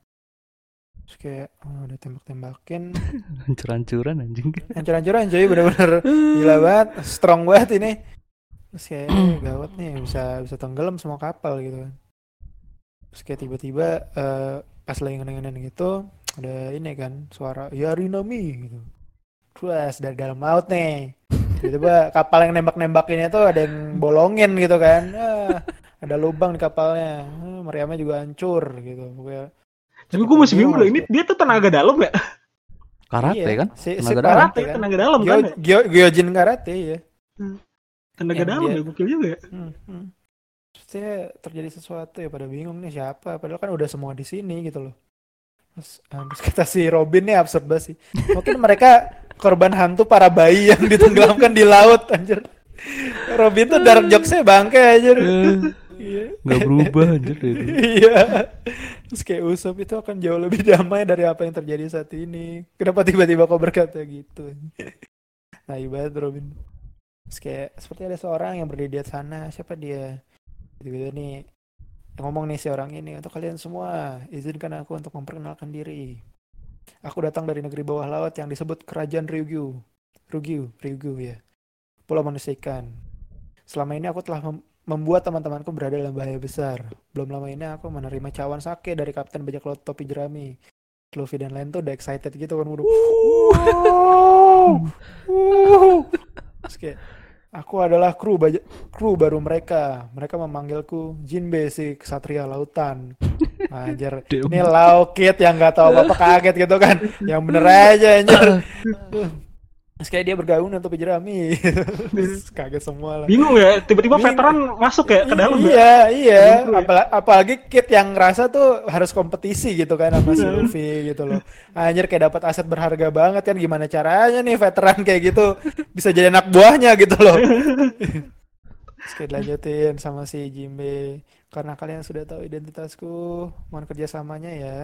B: Terus kayak, oh, udah tembak-tembakin, [laughs]
A: Hancur-hancuran anjing.
B: hancur-hancuran cuy bener-bener gila banget strong banget ini terus kayak eh, [clears throat] gawat nih bisa bisa tenggelam semua kapal gitu kan. Terus kayak tiba-tiba eh, pas lagi ngeneng gitu ada ini kan suara Yarinami gitu. Terus dari dalam laut nih tiba-tiba kapal yang nembak-nembakinnya tuh ada yang bolongin gitu kan. Ah, ada lubang di kapalnya. Ah, meriamnya juga hancur gitu. Pokoknya
C: Tapi gue masih bingung loh, ini dia tuh tenaga dalam ya?
A: Karate
B: Iya,
A: kan?
B: si, si
A: Tenaga dalam.
B: karate
C: Karate,
B: kan.
C: tenaga dalam
B: Gyo,
C: kan ya?
B: Gyo, Gyojin karate ya
C: Tenaga dalam
B: dia-
C: ya, gokil juga ya.
B: Hmm, hmm. Dia terjadi sesuatu ya pada bingung nih siapa padahal kan udah semua di sini gitu loh. Terus, ah, terus kata si Robin nih absurd banget sih. Mungkin mereka korban hantu para bayi yang ditenggelamkan di laut anjir. Robin tuh dark jokesnya bangke anjir. Iya.
A: Gak berubah anjir dari
B: iya. Terus kayak Usop itu akan jauh lebih damai dari apa yang terjadi saat ini. Kenapa tiba-tiba kau berkata gitu? Nah ibarat Robin terus kayak seperti ada seorang yang berdiri di sana siapa dia? Gitu nih. Yang ngomong nih si orang ini untuk kalian semua izinkan aku untuk memperkenalkan diri. Aku datang dari negeri bawah laut yang disebut kerajaan Ryugyu. Ryugyu Ryugyu ya. Pulau manusia ikan selama ini aku telah mem- membuat teman-temanku berada dalam bahaya besar. Belum lama ini aku menerima cawan sake dari kapten bajak laut topi jerami. Luffy dan lain tuh udah excited gitu kan wow, wow. [laughs] Terus kayak aku adalah kru bajak kru baru mereka. Mereka memanggilku Jinbe si kesatria lautan. Anjir. [laughs] Ini Laukit yang nggak tahu apa-apa kaget gitu kan. Yang bener aja anjir [laughs] Terus kayak dia bergaung dengan topi jerami Terus [laughs] kaget semua lah
C: Bingung ya, tiba-tiba veteran masuk ya ke dalam ya.
B: Iya, iya.
C: Ya.
B: Apala- apalagi Kit yang ngerasa tuh harus kompetisi gitu kan sama si
C: Iya.
B: Luffy gitu loh. Anjir kayak dapat aset berharga banget kan gimana caranya nih veteran kayak gitu bisa jadi anak buahnya gitu loh. [laughs] Terus kayak dilanjutin sama si Jimbe. Karena kalian sudah tahu identitasku, mohon kerjasamanya ya.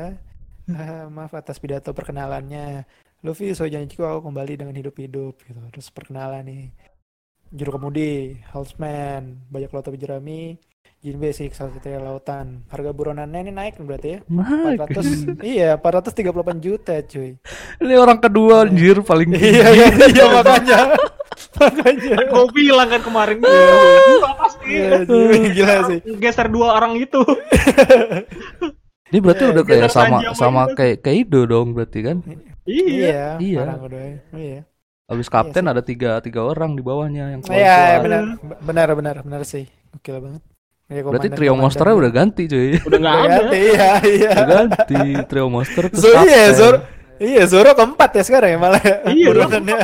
B: Ah, maaf atas pidato perkenalannya. Luffy, so janjiku aku kembali dengan hidup-hidup gitu. Terus perkenalan nih. Juru kemudi, Halsman, banyak laut jerami, Jinbe sih Satria Lautan. Harga buronannya ini naik berarti ya?
A: Mah, [laughs]
B: 400 iya, 438 juta, cuy.
A: ini orang kedua anjir paling
B: iya, iya, iya makanya. [laughs] makanya.
C: Gue bilang kan kemarin
B: Iya,
C: Gua pasti
B: Iya, cuy, [laughs] gila sih.
C: geser dua orang itu.
A: Ini berarti
B: Iya,
A: udah kayak sama sama
C: gitu.
A: kayak Kaido dong berarti kan.
C: Iya.
B: Iya,
A: Iya.
B: parah udah. Iya.
A: Habis kapten ada tiga tiga orang di bawahnya yang
B: Iya, iya,
A: keluar.
B: benar. Benar, benar, benar sih. Gokil banget. Ya,
A: Berarti trio monsternya udah ganti cuy.
C: Udah nggak ada.
B: ganti, Iya, iya.
A: Udah ganti trio monster
B: Zoro, iya. Zoro. Iya, Zoro keempat ya sekarang ya malah.
C: Iya,
B: Buronannya.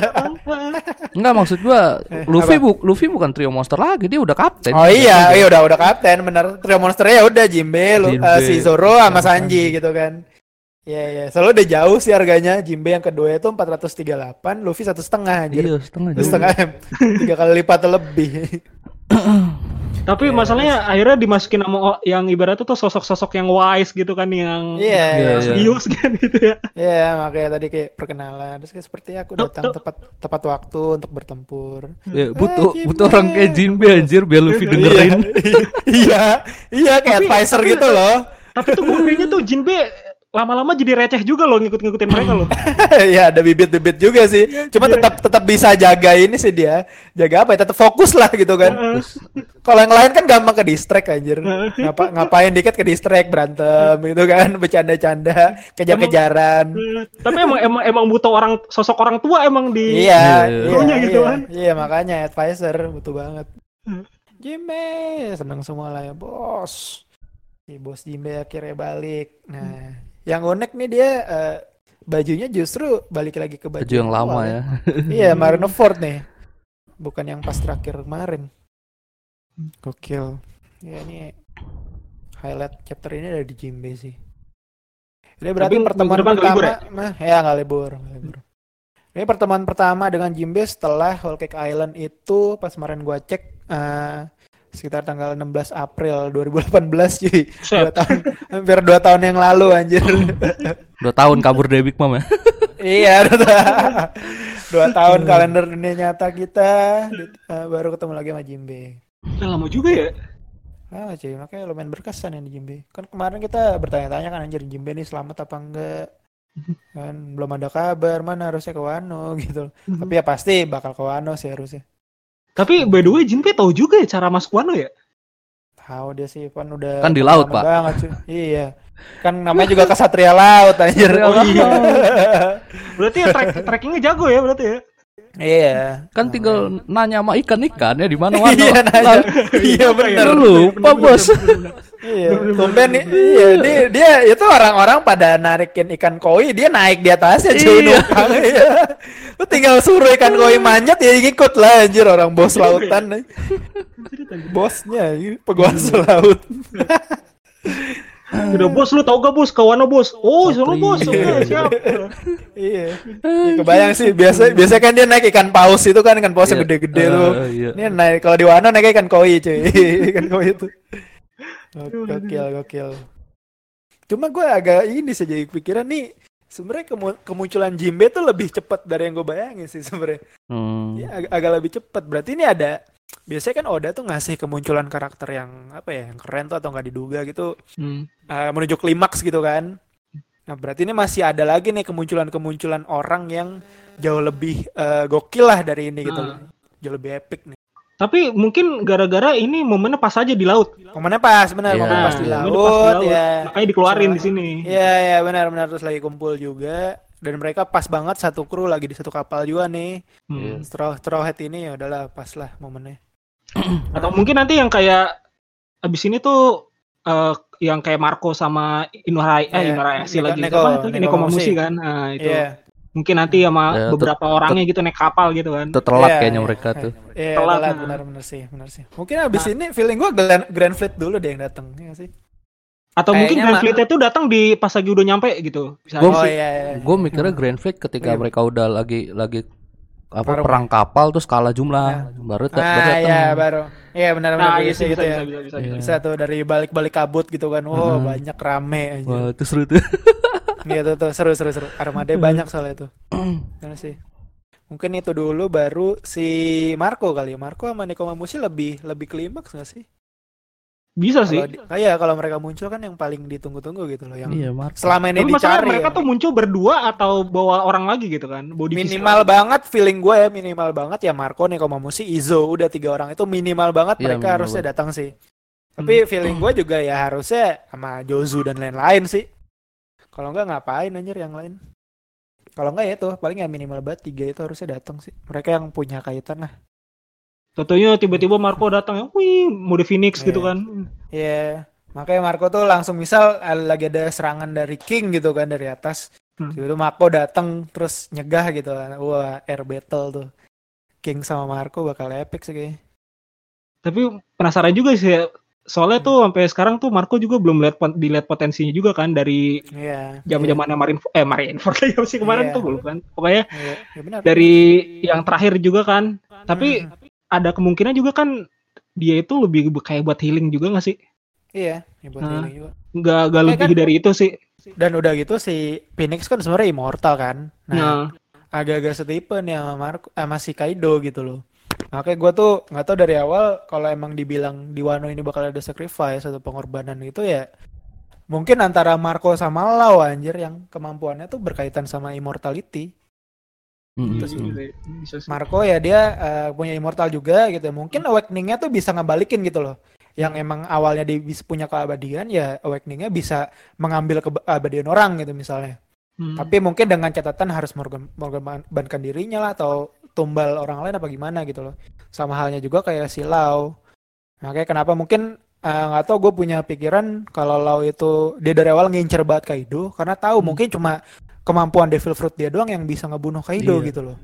A: Enggak maksud gua
B: Eh,
A: Luffy
B: apa?
A: bu Luffy bukan trio monster lagi, dia udah kapten.
B: Oh iya, iya udah udah kapten, bener. Trio monsternya ya udah Jimbe, lu,
A: Jinbe,
B: eh, si Zoro sama
A: sama
B: Sanji gitu kan. Iya iya, selalu udah jauh sih harganya. Jimbe yang kedua itu 438, Luffy satu setengah anjir.
A: Iya, setengah
B: Satu setengah M, [laughs] tiga kali lipat lebih. [clears throat]
C: Tapi
B: Iya,
C: masalahnya akhirnya dimasukin sama yang ibaratnya tuh sosok-sosok yang wise gitu kan yang
B: Iya,
A: Iya,
B: iya.
A: iya.
C: serius kan gitu ya.
B: Iya, makanya tadi kayak perkenalan. Terus kayak seperti aku datang tepat tepat waktu untuk bertempur.
A: Ya, butuh
B: Jinbe.
A: butuh orang kayak Jinbe anjir biar Luffy dengerin. [laughs]
B: iya, iya kayak
C: Tapi-
B: advisor
C: tapi-
B: gitu loh.
C: Tapi tuh gue kayaknya tuh Jinbe lama-lama jadi receh juga loh ngikut-ngikutin mereka loh. [laughs]
B: Iya, ada bibit-bibit juga sih. Cuma
C: Iya.
B: tetap tetap bisa jaga ini sih dia. Jaga apa ya? Tetap fokus lah gitu kan. Kalau yang lain kan gampang ke distract anjir. Ngapa ngapain dikit ke distract berantem gitu kan, [laughs] bercanda-canda, kejar-kejaran.
C: Tapi emang emang emang butuh orang sosok orang tua emang di
B: Iya,
A: Iya.
B: iya,
C: gitu
B: iya.
C: kan.
B: Iya, makanya advisor butuh banget. Jimbe, seneng semua lah ya, bos. Si bos Jimbe akhirnya balik. Nah, yang unik nih dia eh, bajunya justru balik lagi ke baju,
A: Baju yang lama
B: awal
A: ya. [laughs]
B: Iya, Marineford nih. Bukan yang pas terakhir kemarin. Gokil. Ya ini highlight chapter ini ada di Jimbe sih. Ini berarti
C: Tapi
B: pertemuan
C: nggak
B: pertama.
C: libur ya?
B: Nah, ya nggak libur, libur. Ini pertemuan pertama dengan Jimbe setelah Whole Cake Island itu pas kemarin gua cek eh, sekitar tanggal 16 April 2018 cuy. Dua tahun, hampir dua tahun yang lalu anjir.
A: Dua tahun kabur dari Big Mom ya.
B: Iya, dua, ta- dua tahun kalender dunia nyata kita eh, baru ketemu lagi sama Jimbe.
C: Udah lama juga ya.
B: Ah, cuy, makanya lumayan berkesan ya di Jimbe. Kan kemarin kita bertanya-tanya kan anjir Jimbe nih selamat apa enggak? Kan belum ada kabar, mana harusnya ke Wano gitu. Tapi ya pasti bakal ke Wano sih harusnya.
C: Tapi by the way Jinbe tahu juga ya cara masuk Wano ya.
B: Tahu dia sih Pan udah
A: Kan di laut, Pak.
B: Banget, cuy. Iya. Kan namanya juga kesatria laut anjir. Oh, iya. [laughs]
C: Berarti ya track, trackingnya jago ya berarti ya.
B: iya.
A: Kan tinggal nanya sama ikan-ikan ya di mana mana.
B: Iya, nanya. Iya benar.
A: Lu lupa bos.
B: Iya, tumben nih. Iya, dia, dia itu orang-orang pada narikin ikan koi, dia naik di atasnya cuy
A: Iya.
B: numpang. [laughs] Iya. Lu tinggal suruh ikan koi manjat ya ikut lah anjir orang bos lautan. Bosnya, ini penguasa laut. [laughs]
C: Udah bos lu tau gak bos ke Wano bos? Oh sono bos. Oke siap.
B: Iya. Ya, kebayang sih biasa biasa kan dia naik ikan paus itu kan ikan paus yang
A: Iya.
B: gede-gede
A: Eh,
B: tuh.
A: iya.
B: Ini naik kalau di Wano naik ikan koi cuy. [laughs] ikan koi itu. Gokil, gokil. Cuma gue agak ini saja pikiran nih sebenarnya kemu- kemunculan Jimbe tuh lebih cepat dari yang gue bayangin sih sebenarnya.
A: Hmm.
B: Ya, ag- agak lebih cepat. Berarti ini ada biasanya kan Oda tuh ngasih kemunculan karakter yang apa ya, yang keren tuh atau nggak diduga gitu
C: Hmm.
B: eh, menuju klimaks gitu kan. Nah, berarti ini masih ada lagi nih kemunculan-kemunculan orang yang jauh lebih eh, gokil lah dari ini gitu.
C: Nah.
B: Jauh lebih epic nih.
C: Tapi mungkin gara-gara ini momennya pas aja di laut.
B: Momennya pas, benar,
A: Iya.
B: momen pas di
C: momennya
B: laut,
C: pas di laut.
B: ya.
C: Makanya dikeluarin di sini.
B: Iya, iya benar-benar terus lagi kumpul juga dan mereka pas banget satu kru lagi di satu kapal juga nih.
C: Hmm.
B: Straw Straw Hat ini ya udahlah pas lah momennya. [clears throat]
C: Atau mungkin nanti yang kayak abis ini tuh eh, yang kayak Marco sama Inurai eh
B: Iya,
C: Inurai sih
B: Neko-
C: lagi
B: Neko-
C: apa itu
B: Neko
C: Neko Mamushi
B: Mamushi.
C: kan. Nah, itu.
B: Iya.
C: Mungkin nanti sama
A: Ya,
C: beberapa orangnya gitu naik kapal gitu kan.
A: Itu telat
B: Iya,
A: kayaknya
B: iya.
A: mereka tuh.
B: Iya,
C: Telat,
B: telat
C: nah.
B: benar-benar sih, benar sih. Mungkin abis ini feeling gua Grand, Grand Fleet dulu deh yang datang, ya sih?
C: Atau mungkin
B: Kayaknya
C: Grand
B: mah-
C: Fleet itu datang di pas lagi udah nyampe gitu. Aja
B: Oh
C: sih.
B: iya, iya.
A: Gue mikirnya Grand Fleet ketika
B: Iya.
A: mereka udah lagi lagi apa
B: Baru-
A: perang kapal terus kalah jumlah baru tak baru
B: Ah
A: datang.
B: iya baru. Iya benar-benar
C: Nah, iya
B: bisa
C: sih
B: gitu
C: bisa,
B: ya.
C: bisa, bisa, bisa,
A: Iya.
C: bisa.
B: Bisa tuh dari balik-balik kabut gitu kan. Wow,
A: Hmm.
B: banyak rame aja.
A: Wah, itu seru tuh. [laughs]
B: Gitu tuh, seru-seru seru. Armada banyak soalnya itu. Karena sih. Mungkin itu dulu baru si Marco kali ya. Marco sama Neko Mamushi lebih lebih klimaks gak sih?
C: Bisa sih.
B: Kayak kalau mereka muncul kan yang paling ditunggu-tunggu gitu loh yang
A: Iya, Marco.
B: selama ini
C: Tapi
B: dicari.
C: mereka
B: ya.
C: tuh muncul berdua atau bawa orang lagi gitu kan. Body
B: minimal banget feeling gue ya minimal banget ya Marco Neko Mamushi Izo udah tiga orang itu minimal banget
A: Iya,
B: mereka
A: minimal
B: harusnya
A: banget.
B: datang sih. Tapi feeling gue juga ya harusnya sama Jozu dan lain-lain sih. Kalau enggak ngapain anjir yang lain? Kalau enggak ya itu paling ya minimal banget tiga itu harusnya datang sih. Mereka yang punya kaitan lah.
C: Tentunya tiba-tiba Marco datang ya, wih, mode Phoenix
B: Iya.
C: gitu kan.
B: Iya. Makanya Marco tuh langsung misal eh, lagi ada serangan dari King gitu kan dari atas.
C: Hmm.
B: Tiba-tiba Marco datang terus nyegah gitu kan. Wah, air battle tuh. King sama Marco bakal epic sih kayaknya.
C: Tapi penasaran juga sih ya. Soalnya tuh sampai sekarang tuh Marco juga belum lihat dilihat potensinya juga kan dari
B: Iya.
C: zaman-zamannya Marin eh Marineford kayak [laughs] sih kemarin
B: Iya.
C: tuh belum kan. Pokoknya
B: Iya, iya benar.
C: dari yang terakhir juga kan. Tapi
B: Hmm.
C: ada kemungkinan juga kan dia itu lebih kayak buat healing juga gak sih?
B: Iya, ya buat
C: Nah.
B: healing juga.
C: Nggak, nggak
B: Kayak
C: lebih
B: kan-
C: dari itu sih.
B: Dan udah gitu si Phoenix kan sebenarnya immortal kan. Nah,
C: Nah,
B: agak-agak setipe nih sama Marco, sama si Kaido gitu loh. Makanya gue tuh nggak tahu dari awal kalau emang dibilang di Wano ini bakal ada sacrifice atau pengorbanan gitu ya mungkin antara Marco sama Lau anjir yang kemampuannya tuh berkaitan sama immortality. Sih.
C: sih.
B: Marco ya dia eh, punya immortal juga gitu. Mungkin awakening-nya tuh bisa ngebalikin gitu loh. Yang emang awalnya dia bisa punya keabadian ya awakening-nya bisa mengambil keabadian orang gitu misalnya.
C: Hmm.
B: Tapi mungkin dengan catatan harus mengorban- mengorbankan dirinya lah atau tumbal orang lain apa gimana gitu loh. Sama halnya juga kayak si Lau. Makanya kenapa mungkin eh, nggak tahu gue punya pikiran kalau Lau itu dia dari awal ngincer banget Kaido karena tahu
C: Hmm.
B: mungkin cuma kemampuan Devil Fruit dia doang yang bisa ngebunuh Kaido
C: Iya.
B: gitu loh.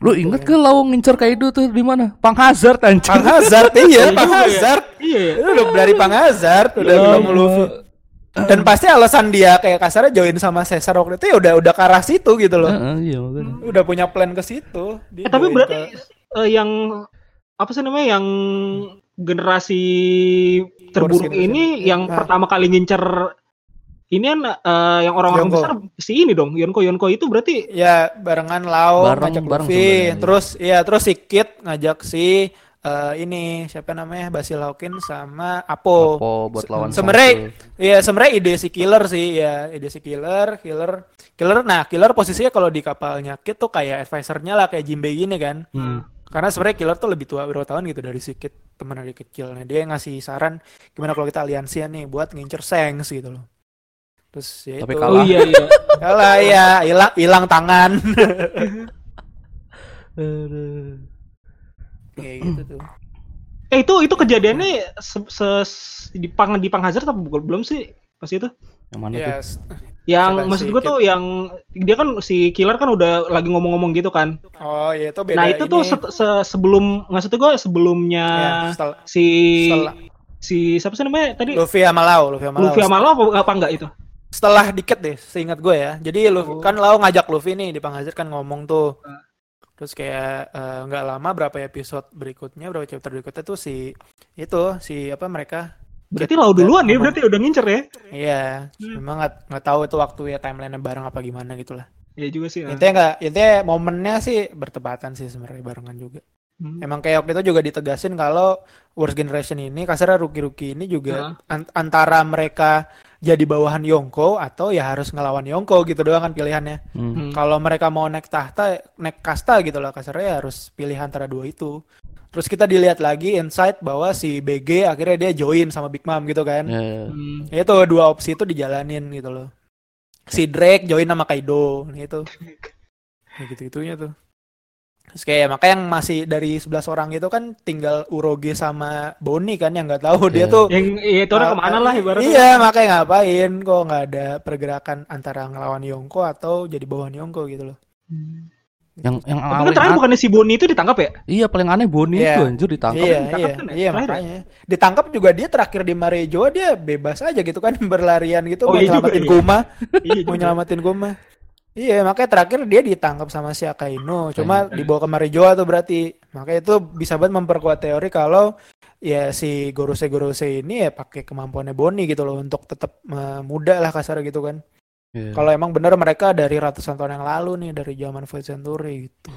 A: Lu inget ke lawang ngincer Kaido tuh di mana? Pang Hazard anjir.
B: Pang Hazard iya,
C: Iya
B: Pang. Hazard.
C: Iya, ya.
B: Itu udah dari Pang Hazard udah
A: Ya Allah.
B: Luffy. Dan pasti alasan dia kayak kasarnya join sama Caesar waktu itu ya udah udah ke arah situ gitu loh.
A: Heeh, iya makanya.
B: Udah punya plan ke situ. Dia
C: Eh, tapi berarti
B: ke-
C: eh, yang apa sih namanya yang generasi terburuk ini yang
B: Ah.
C: pertama kali ngincer ini kan eh, yang orang-orang besar si ini dong Yonko Yonko itu berarti
B: Ya barengan Lau
A: Bareng-
B: ngajak
A: bareng
B: Luffy, terus ya terus si Kid ngajak si eh, ini siapa namanya Basil Hawkins sama Apo.
A: Apa buat lawan
B: Sebenarnya. Iya sebenarnya ide si Killer sih ya ide si Killer, Killer, Killer. Nah Killer posisinya kalau di kapalnya Kid tuh kayak advisernya lah kayak Jinbei gini kan.
C: Hmm.
B: Karena sebenarnya Killer tuh lebih tua berapa tahun gitu dari si Kid teman dari kecil. Nah dia ngasih saran gimana kalau kita aliansian nih buat ngincer Sengs gitu loh. Terus ya
A: Tapi
B: itu.
A: kalah.
C: Oh iya iya.
B: Kalah ya hilang hilang tangan. [laughs] Kayak gitu tuh.
C: Eh itu itu kejadiannya se, se- di pang di pang Hazard apa bukan belum sih pas itu?
A: Yang mana tuh?
B: Yes.
C: Yang maksud
B: Kid?
C: tuh yang dia kan si killer kan udah lagi ngomong-ngomong gitu kan.
B: Oh iya itu beda.
C: nah itu tuh
B: ini.
C: se- se- sebelum maksud gua sebelumnya
B: Ya,
C: si si siapa sih namanya tadi
B: Luffy sama Lau, Luffy sama Lau.
C: Luffy sama apa, apa enggak itu?
B: Setelah dikit deh, seingat gue ya. Jadi Luffy,
C: Oh.
B: kan Lau ngajak Luffy nih di Panghazard kan ngomong tuh.
C: Ah.
B: Terus kayak eh, nggak lama berapa episode berikutnya, berapa chapter berikutnya tuh si itu si apa mereka
C: Berarti lau duluan ya, berarti udah ngincer ya?
B: Iya,
C: Hmm.
B: memang nggak nggak tahu itu waktu ya timeline bareng apa gimana gitulah.
C: Iya juga sih. ah.
B: Intinya nggak, intinya momennya sih bertepatan sih sebenarnya barengan juga.
C: Hmm.
B: Emang kayak waktu itu juga ditegasin kalau Worst Generation ini kasarnya rookie-rookie ini juga an- antara mereka jadi bawahan Yonko atau ya harus ngelawan Yonko gitu doang kan pilihannya.
A: Hmm.
C: Hmm.
B: Kalau mereka mau naik tahta, naik kasta gitu lah kasarnya ya harus pilih antara dua itu. Terus kita dilihat lagi insight bahwa si BG akhirnya dia join sama Big Mom gitu kan.
A: Ya, ya.
C: Hmm.
B: Ya Itu dua opsi itu dijalanin gitu loh. Si Drake join sama Kaido gitu. [laughs] Ya gitu-gitunya tuh. Terus kayak makanya yang masih dari 11 orang itu kan tinggal Uroge sama Boni kan yang nggak tahu dia
A: Iya.
B: tuh
C: Yang iya, itu orang ke mana lah ibaratnya.
B: Iya, makanya ngapain kok nggak ada pergerakan antara ngelawan Yonko atau jadi bawahan Yonko gitu loh.
C: Hmm.
A: Yang yang
C: Tapi kan terakhir
A: an-
C: bukannya si Boni itu ditangkap ya?
A: Iya paling aneh Boni
B: Iya.
A: itu anjir ditangkap.
B: iya,
C: ditangkap
B: iya,
C: kan ya?
B: iya
C: Terakhir ya?
B: makanya. Ditangkap juga dia terakhir di Marejo dia bebas aja gitu kan [laughs] berlarian gitu
C: Oh,
B: mau
C: iya
B: nyelamatin
C: iya.
B: Kuma,
C: iya
B: mau nyelamatin Kuma. Iya, makanya terakhir dia ditangkap sama si Akainu, cuma
A: Akainu.
B: dibawa ke Marejoa tuh berarti. Makanya itu bisa banget memperkuat teori kalau ya si Gorose Gorose ini ya pakai kemampuannya Boni gitu loh untuk tetap muda lah kasar gitu kan.
A: Iya.
B: Kalau emang bener mereka dari ratusan tahun yang lalu nih dari zaman Void Century gitu.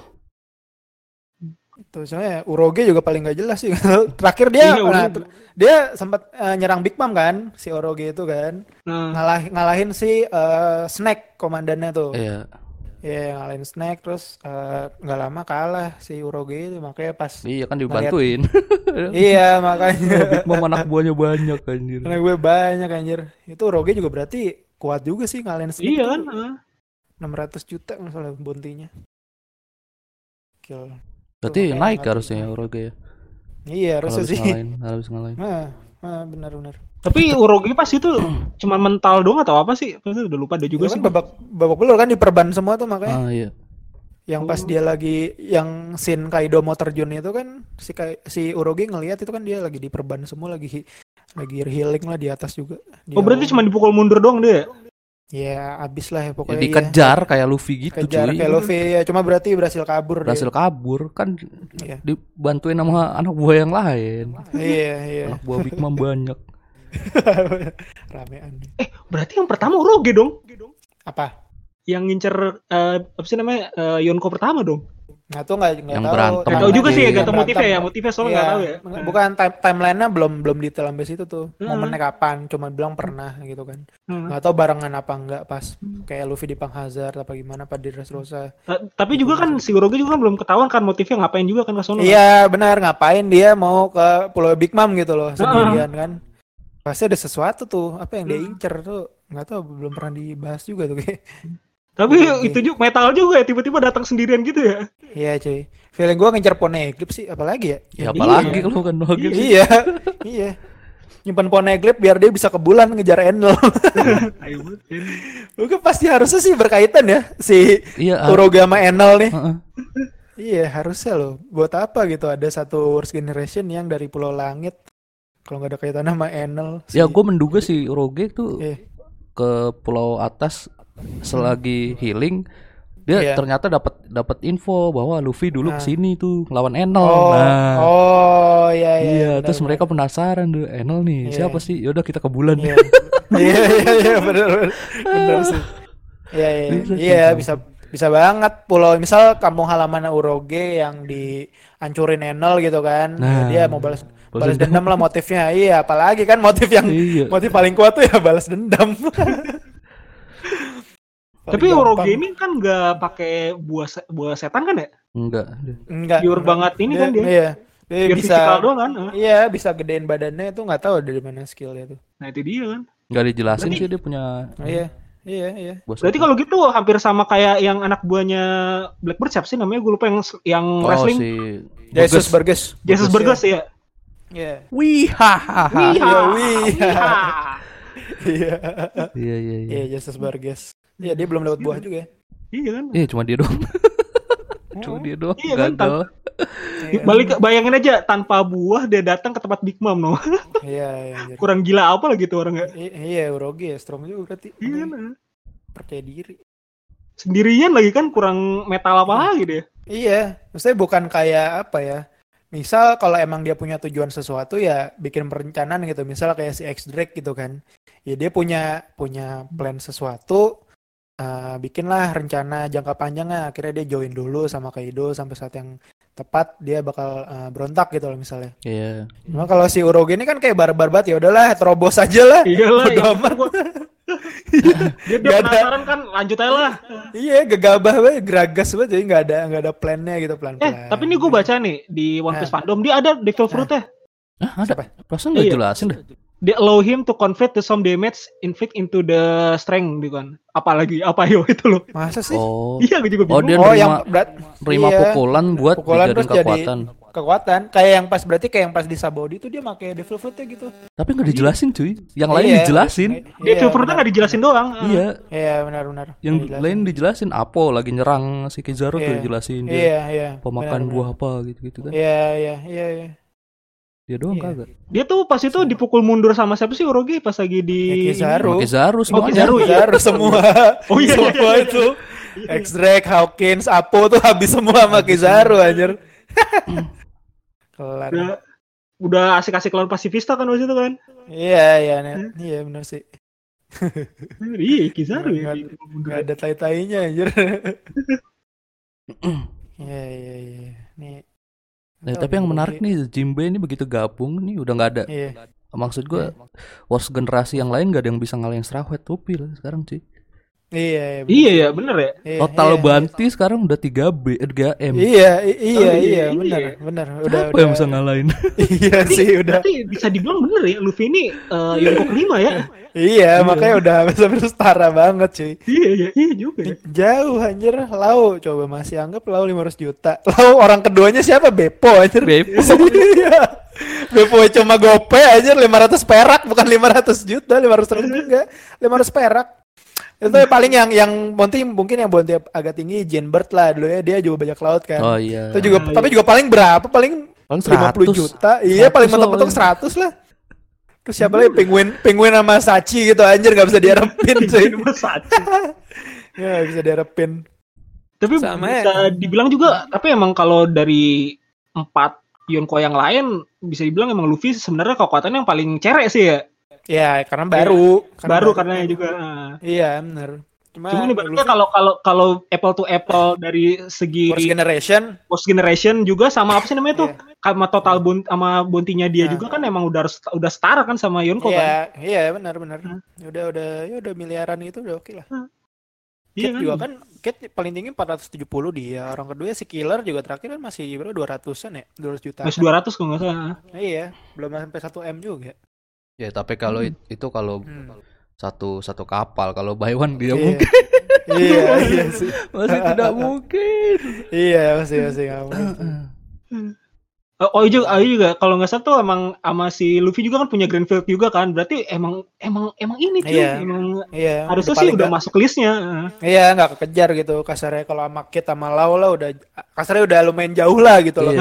B: Itu soalnya Uroge juga paling gak jelas sih. [laughs] Terakhir dia
C: Iya,
B: nah, ter- dia sempat eh, nyerang Big Mom kan si Uroge itu kan.
C: Nah,
B: Ngalah, ngalahin si eh, Snack komandannya tuh.
A: Iya.
B: Iya, ngalahin Snack terus eh, nggak lama kalah si Uroge itu makanya pas
A: Iya kan dibantuin. [laughs]
B: Iya, makanya
A: Big Mom anak buahnya banyak anjir.
B: Karena gue banyak anjir. Itu Uroge juga berarti kuat juga sih ngalahin Snack.
C: iya
B: tuh.
C: kan? ah.
B: 600 juta masalah bontinya. Kill.
A: Berarti
B: Tuh,
A: naik harusnya ya Oroge ya.
B: Iya, harusnya
A: habis
B: sih.
A: ngalahin, harus ngalahin.
B: Nah, nah benar-benar.
C: Tapi Uroge pas itu [clears throat] cuma mental doang atau apa sih? Pas itu udah lupa ada juga
B: Juga
C: sih.
B: kan babak babak belur kan diperban semua tuh makanya.
A: Ah iya.
B: Yang pas
C: Oh.
B: dia lagi yang scene Kaido mau terjun itu kan si Kai- si Uroge ngelihat itu kan dia lagi diperban semua lagi lagi healing lah di atas juga. Di
C: Oh berarti cuma dipukul mundur doang dia?
B: Ya abis lah ya
A: Ya,
B: pokoknya
A: dikejar kayak Luffy gitu
B: kejar
A: cuy.
B: kayak Luffy ya cuma berarti berhasil kabur dia.
A: Berhasil kabur kan
B: Iya.
A: dibantuin sama anak buah yang lain.
B: iya iya
A: Anak buah Big Mom banyak. [laughs]
B: ramean
C: Eh, berarti yang pertama Uroge dong.
B: apa
C: Yang ngincer eh, apa sih namanya? eh, Yonko pertama dong.
B: Nggak tuh nggak nggak
A: Yang
B: tahu
A: berantem.
C: Gak tahu juga sih gak tau motifnya ya. Motifnya soalnya
B: Iya,
C: gak tahu ya.
B: bukan time timelinenya belum belum detail sampai situ tuh
C: Hmm.
B: momennya kapan cuma bilang pernah gitu kan
C: Hmm.
B: nggak tahu barengan apa enggak pas kayak Luffy di Panghazard apa gimana apa di Dressrosa
C: Ta- Tapi juga kan si Uroge juga kan belum ketahuan kan motifnya ngapain juga kan ke sono.
B: iya benar ngapain dia mau ke Pulau Big Mom gitu loh sendirian kan pasti ada sesuatu tuh apa yang dia
C: Hmm.
B: incer tuh nggak tahu belum pernah dibahas juga tuh kayak
C: Tapi
B: Uroge.
C: itu juga metal juga ya tiba-tiba datang sendirian gitu ya.
B: iya cuy feeling gua ngincer Poneglyph sih apalagi ya
A: Ya
B: Yang
A: apalagi
B: dia-
A: kalau kan lagi
B: iya iya nyimpan Poneglyph biar dia bisa ke bulan ngejar Enel. Mungkin pasti harusnya sih berkaitan ya si
A: Iya. ah,
B: Uroge sama Enel nih.
A: heeh.
B: Iya harusnya loh. Buat apa gitu ada satu Worst Generation yang dari Pulau Langit. Kalau nggak ada kaitan sama Enel. si-
A: Ya gue menduga si Uroge tuh
B: Iya.
A: ke pulau atas selagi healing dia
B: Iya.
A: ternyata dapat dapat info bahwa Luffy dulu
B: Nah.
A: ke sini tuh lawan Enel.
B: Oh,
A: nah,
B: oh iya iya.
A: iya,
B: benar,
A: terus
B: benar.
A: mereka penasaran tuh Enel nih
B: Iya.
A: siapa sih? Yaudah kita ke bulan.
B: Iya [laughs] iya iya iya benar benar benar sih. Iya iya iya
A: bisa.
B: bisa banget pulau misal kampung halaman Uroge yang dihancurin Enel gitu kan.
A: Nah.
B: dia mau balas
A: Balas
B: balas dendam lah motifnya. Iya apalagi kan motif yang
A: Iya.
B: motif paling kuat tuh ya balas dendam. [laughs]
C: Tapi ini kan nggak pakai buah se- buah setan kan ya?
A: Enggak.
B: enggak
C: pure banget ini kan dia.
B: Iya. Dia
C: Biar
B: bisa
C: doang kan?
B: Iya, bisa gedein badannya itu nggak tahu dari mana skillnya tuh.
C: Nah itu dia kan.
A: Enggak dijelasin
C: Berarti-
A: sih dia punya
B: Oh, iya. Iya, iya.
C: Berarti kalau gitu hampir sama kayak yang anak buahnya Blackbird siapa sih namanya? Gue lupa yang yang
A: oh,
C: wrestling.
A: si
B: Jesus Burgess.
C: Jesus Burgess ya.
B: Iya.
A: Wih, hahaha.
C: Wiha,
B: Iya, wih.
C: wiha. [laughs]
B: Iya.
A: Iya, iya, iya.
B: Iya, Jesus Burgess. Iya, dia belum dapat buah juga ya.
C: Iya kan?
A: Iya, cuma dia doang. cuma dia doang.
C: Iya kan,
A: gagal.
B: Iya.
C: Balik bayangin aja tanpa buah dia datang ke tempat Big Mom no. [laughs]
B: Iya, iya. anjir.
C: Kurang gila apa lagi tuh orang ya?
B: I- Iya, Uroge ya strong juga berarti.
C: Iya kan?
B: Percaya diri.
C: Sendirian lagi kan kurang metal apa lagi deh.
B: Iya, maksudnya bukan kayak apa ya? Misal kalau emang dia punya tujuan sesuatu ya bikin perencanaan gitu. Misal kayak si X Drake gitu kan. Ya dia punya punya plan sesuatu eh, bikinlah rencana jangka panjangnya. Akhirnya dia join dulu sama Kaido sampai saat yang tepat dia bakal eh, berontak gitu loh misalnya.
A: Iya.
B: Cuma kalau si Uroge ini kan kayak barbar banget ya udahlah terobos aja lah.
C: Iya lah.
B: Bodo
C: ya
B: amat.
C: dia, dia
B: Gak ada.
C: penasaran kan lanjut aja lah.
B: Iya, gegabah banget, geragas banget jadi nggak ada nggak ada plannya gitu pelan-pelan.
C: Eh tapi ini gue baca nih di One Piece
B: Nah.
C: fandom dia ada devil fruit ya.
A: Ah, ada.
B: Siapa?
A: Perasaan nggak
C: Iya.
A: jelasin deh.
C: They allow him to convert the some damage inflict into the strength gitu kan. Apalagi apa yo [laughs] itu loh.
B: Masa sih?
A: Oh,
C: Iya gue juga
A: Oh,
C: bingung.
A: dia
B: oh, yang berat
A: terima
B: iya.
A: pukulan buat
B: Pukulan terus jadi-
A: kekuatan.
B: kekuatan kayak yang pas berarti kayak yang pas di Sabodi itu dia pakai devil fruitnya gitu
A: Tapi nggak dijelasin cuy. Yang lain
B: Iya.
A: dijelasin.
C: Devil fruitnya
B: benar.
C: nggak dijelasin doang.
A: Iya.
B: iya benar benar
A: Yang
B: dijelasin.
A: lain dijelasin Apo lagi nyerang si Kizaru tuh
B: Iya.
A: dijelasin dia
B: iya iya
A: pemakan
B: benar,
A: buah
B: benar.
A: apa gitu-gitu kan.
B: iya iya iya iya
A: Dia doang
B: Iya.
A: kagak.
C: Dia tuh pas itu dipukul mundur sama siapa sih Uroge pas lagi di
B: Kizaru.
A: Kizaru.
C: Kizaru. ya?
B: Kizaru semua [laughs]
C: Oh, iya, iya,
B: semua
C: iya,
B: itu X-Drake, Hawkins, Apo tuh habis semua sama Kizaru anjir [laughs] kelar
C: Udah, udah asik-asik lawan pasifista kan waktu itu kan.
B: iya iya Nek. iya benar sih
C: Iya Kizaru ya.
B: Nggak ada tai-tainya anjir [laughs] iya iya iya nih
A: Nah, tapi yang menarik nih Jimbe ini begitu gabung nih udah nggak ada.
B: iya
A: Maksud gua Wars generasi yang lain gak ada yang bisa ngalahin Straw Hat Topi lah sekarang sih.
B: Iya iya benar.
C: Iya ya bener ya.
B: Iya,
A: Total
B: iya.
A: Banti sekarang udah 3B, eh, 3M.
B: Iya, iya,
C: Oh, iya,
B: iya,
C: iya.
B: benar, benar. Udah,
A: Apa
B: udah.
A: yang bisa ngalahin? [laughs]
B: Iya sih, udah.
C: Berarti bisa dibilang bener ya Luffy ini eh, Yonko kelima ya.
B: Iya, makanya udah [laughs] sampai setara banget, cuy.
C: iya iya iya juga ya.
B: Jauh anjir, Lau coba masih anggap Lau 500 juta. Lau orang keduanya siapa? Bepo anjir.
A: Beppo. [laughs]
B: Iya. Bepo cuma gope anjir 500 perak bukan 500 juta, 500 ribu enggak. 500 perak. Itu yang paling yang yang Monty mungkin yang Monty agak tinggi Jenbert lah dulu ya dia juga banyak laut kan.
A: Oh iya.
B: Itu juga tapi juga paling berapa? Paling
A: Paling
B: 50
A: 100.
B: juta. Iya, paling
A: 100
B: mentok-mentok. 100 lah. Terus siapa lagi penguin penguin sama Sachi gitu anjir nggak bisa diharapin [laughs] cuy.
C: Ini mah Sachi. [laughs]
B: Ya nggak bisa diharapin.
C: Tapi
B: Sama
C: bisa
B: ya.
C: dibilang juga, tapi emang kalau dari empat Yonko yang lain bisa dibilang emang Luffy sebenarnya kekuatannya yang paling cerek sih ya.
B: Ya karena baru.
C: baru karena juga. ah.
B: Iya benar. Cuma,
C: Cuma ibaratnya kalau kalau kalau apple to apple dari segi
B: First generation
C: post generation juga sama apa sih namanya tuh?
B: Iya.
C: Sama total bon, sama bontinya dia
B: Nah.
C: juga kan emang udah udah setara kan sama Yonko kan?
B: Iya, iya benar benar.
C: Hmm.
B: Udah udah ya udah miliaran itu udah oke lah.
C: Iya
B: Kit juga kan Kit paling tinggi 470 dia. Orang kedua si Killer juga terakhir kan masih berapa 200-an ya? 200 juta.
C: Masih 200 kalau nggak salah.
B: Iya, belum sampai 1 M juga.
A: Ya tapi kalau
C: Hmm.
A: it- itu kalau
B: Hmm.
A: satu satu kapal kalau buy one dia
B: Iya.
A: mungkin [laughs]
B: iya, iya sih. [laughs]
A: masih tidak mungkin.
B: Iya, masih masih nggak mungkin.
C: Oh, oh juga, oh juga kalau nggak salah tuh emang sama si Luffy juga kan punya Greenfield juga kan. Berarti emang emang emang ini cuy,
B: Iya.
C: emang
B: Iya,
C: harusnya
B: udah
C: sih udah masuk listnya.
B: Iya, nggak kekejar gitu. Kasarnya kalau sama Kit sama Lau lah udah kasarnya udah lumayan jauh lah gitu loh.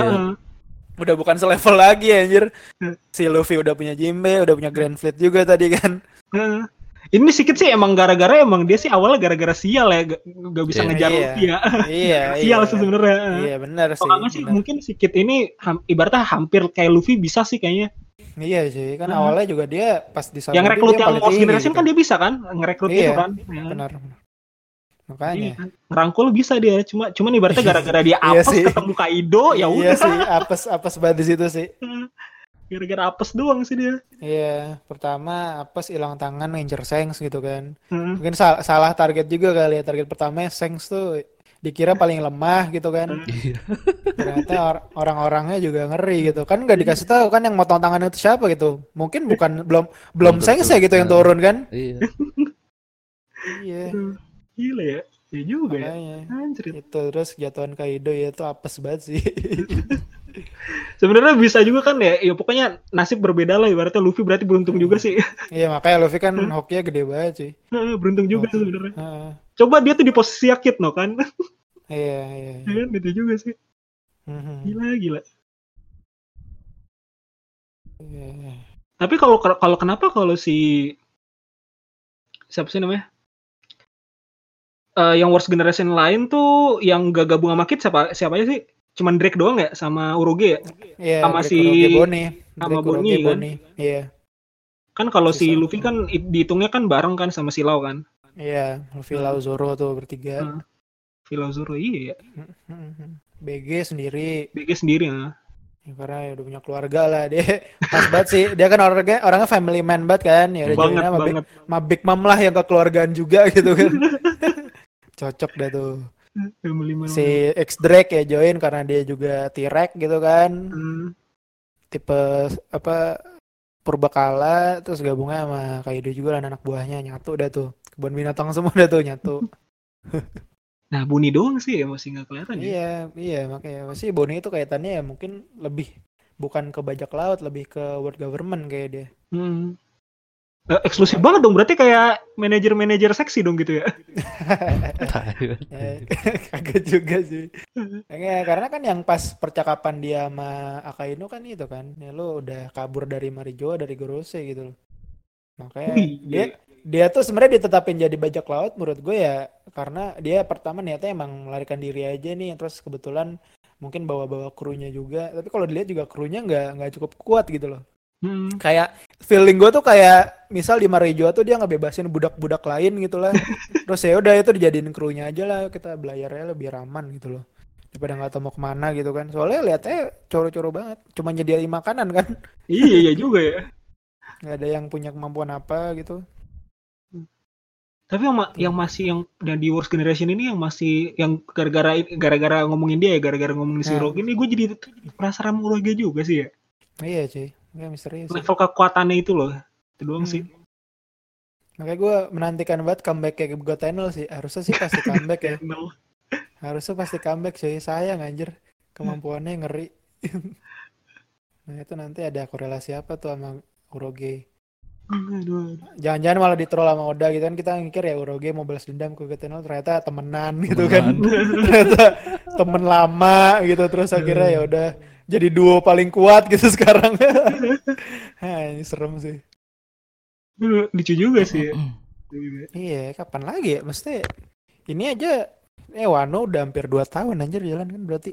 A: Iya.
B: Udah bukan selevel lagi anjir.
C: Hmm.
B: Si Luffy udah punya Jinbe, udah punya Grand Fleet juga tadi kan.
C: Heeh. Ini sedikit sih emang gara-gara emang dia sih awalnya gara-gara sial ya, gak, gak bisa
A: Iya.
C: ngejar
B: Iya.
C: Luffy ya.
B: iya, [laughs]
C: sial
B: iya.
C: sih sebenarnya.
B: Iya, benar sih.
C: Kalau nggak sih mungkin si Kid ini ham- ibaratnya hampir kayak Luffy bisa sih kayaknya.
B: Iya sih, kan
C: Hmm.
B: awalnya juga dia pas di
C: yang rekrut yang Lost Generation
B: gitu.
C: kan dia bisa kan ngerekrut
B: Iya,
C: itu kan. Ya.
B: benar. benar. Makanya.
C: Iya. Ngerangkul bisa dia, cuma cuman ibaratnya gara-gara dia [laughs]
B: Iya
C: apes
B: sih.
C: ketemu Kaido ya
B: Iya
C: udah.
B: sih, apes apes banget di situ sih. [laughs]
C: Gara-gara apes doang sih dia.
B: Iya, pertama apes hilang tangan ngincer Sengs gitu kan.
C: Hmm.
B: Mungkin sal- salah target juga kali ya. Target pertama Sengs tuh dikira paling lemah gitu kan.
A: Iya.
B: Ternyata or- orang-orangnya juga ngeri gitu. Kan nggak dikasih tahu kan yang motong tangan itu siapa gitu. Mungkin bukan belum belum. Sengs ya gitu yang turun kan.
A: Iya.
B: Iya,
C: Gila ya. Ya juga ya.
B: makanya.
C: Anjir.
B: Itu terus jatuhan Kaido ya itu apes banget sih. [laughs]
C: Sebenarnya bisa juga kan ya. Ya pokoknya nasib berbeda lah ibaratnya Luffy berarti beruntung juga sih. [laughs]
B: Iya makanya Luffy kan hokinya gede banget sih.
C: beruntung juga
B: Oke.
C: sebenarnya.
B: Heeh.
C: Coba dia tuh di posisi Yakit no kan.
B: Iya iya.
C: Ya [laughs] kan itu juga sih.
B: Mhm.
C: Gila gila.
B: Iya, iya.
C: Tapi kalau kalau kenapa kalau si siapa sih namanya? Eh, yang worst generation lain tuh yang gak gabung sama Kid siapa siapa aja sih? Cuman Drake doang ya sama Uroge ya?
B: Iya,
C: Sama
B: Drake
C: si-
B: Kuroge Bonnie.
C: sama Bonnie, kan?
B: Iya,
C: Kan kalau si. Luffy kan dihitungnya kan bareng kan sama si Lau kan.
B: iya. Luffy, Lau, Zoro tuh bertiga.
C: Hmm. Philo Zoro iya ya. [laughs]
B: BG sendiri,
C: BG sendiri ya.
B: ya, karena ya udah punya keluarga lah dia. Pas banget sih, dia kan orangnya orangnya family man banget kan. Ya udah
C: banget
B: joinnya sama Big,
C: banget.
B: sama Big Mom lah yang kekeluargaan juga gitu kan. [laughs] Cocok dah tuh. Si X Drake ya join karena dia juga T-Rex gitu kan.
C: Hmm.
B: Tipe apa Purbakala terus gabungnya sama Kaido juga lah anak buahnya nyatu dah tuh. Kebun binatang [laughs] semua dah tuh nyatu. [laughs]
C: Nah, Buni doang sih ya masih nggak kelihatan ya.
B: Iya, iya makanya masih Bonnie itu kaitannya ya mungkin lebih bukan ke bajak laut, lebih ke world government kayak dia.
C: Hmm. Eh, eksklusif banget dong, berarti kayak manajer-manajer seksi dong gitu ya. [laughs]
B: Kagak juga sih. Ya, karena kan yang pas percakapan dia sama Akainu kan itu kan, ya lu udah kabur dari Marijoa dari Gorose gitu loh. Makanya
C: Wih,
B: dia dia tuh sebenarnya ditetapin jadi bajak laut menurut gue ya karena dia pertama niatnya emang melarikan diri aja nih terus kebetulan mungkin bawa-bawa krunya juga tapi kalau dilihat juga krunya nggak nggak cukup kuat gitu loh
C: Hmm.
B: kayak feeling gue tuh kayak misal di Marijoa tuh dia ngebebasin budak-budak lain gitu lah. [laughs] Terus ya udah itu dijadiin krunya aja lah. Kita belayarnya lebih aman gitu loh. Daripada nggak tahu mau ke mana gitu kan. Soalnya lihatnya coro-coro banget. Cuma nyediain makanan kan.
C: Iya, iya juga ya. [laughs]
B: nggak ada yang punya kemampuan apa gitu.
C: Tapi yang, ma- yang masih yang, yang di worst generation ini yang masih yang gara-gara gara-gara ngomongin dia ya, gara-gara ngomongin si
B: Nah.
C: Uroge ini gue jadi penasaran sama Uroge juga sih ya.
B: iya sih nggak misterius.
C: Level kekuatannya itu loh. Itu doang
B: Hmm.
C: sih.
B: Makanya gue menantikan banget comeback kayak Got Tunnel sih. Harusnya sih pasti comeback ya. Harusnya pasti comeback sih. Sayang anjir. Kemampuannya ngeri. [laughs] nah itu nanti ada korelasi apa tuh sama Uroge. Jangan-jangan malah ditroll sama Oda gitu kan. Kita mikir ya Uroge mau balas dendam ke Tunnel. Ternyata temenan gitu kan. [laughs] ternyata temen lama gitu. Terus akhirnya ya udah jadi duo paling kuat gitu [laughs] sekarang. Hah, [laughs] ini serem sih.
C: Lucu juga sih ya.
B: Iya, kapan lagi ya? Mesti ini aja eh Wano udah hampir 2 tahun anjir jalan kan berarti.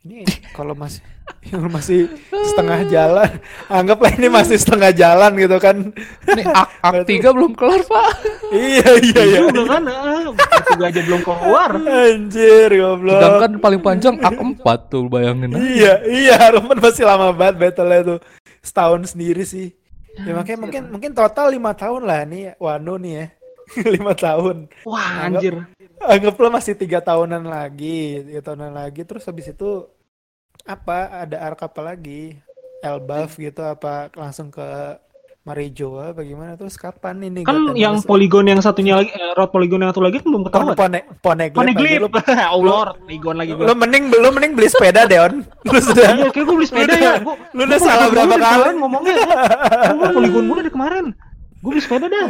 B: Ini kalau masih [laughs] masih setengah jalan, anggaplah ini masih setengah jalan gitu kan.
A: Ini ak, [laughs] ak tiga belum kelar pak.
B: iya iya iya.
C: Juga kan, ah, tiga aja belum keluar.
B: Anjir, goblok.
A: Sedangkan paling panjang ak empat tuh bayangin. aja.
B: Iya, iya, Roman masih lama banget battle-nya tuh. Setahun sendiri sih. Ya makanya mungkin mungkin total lima tahun lah nih Wano nih ya. [laughs] lima tahun.
C: Wah anjir.
B: Anggaplah masih tiga tahunan lagi, tiga tahunan lagi. Terus habis itu apa? Ada arc apa lagi? Elbaf gitu apa langsung ke Marijoa bagaimana terus kapan ini
C: Kan yang
B: masuk?
C: poligon yang satunya lagi, eh, road poligon yang satu lagi kan belum
B: Pone,
C: ketahuan.
B: pone, aja
C: Poneglyph.
B: lu. [laughs]
C: Allah, poligon lagi
B: Lu
C: gue.
B: mending lu mending beli sepeda Deon. [laughs] Lu sudah
C: Iya, kayak gue beli sepeda ya. Gua,
B: Lu udah salah berapa kali?
C: ngomongnya. Gua poligon mulu dari kemarin. Gue beli sepeda dah.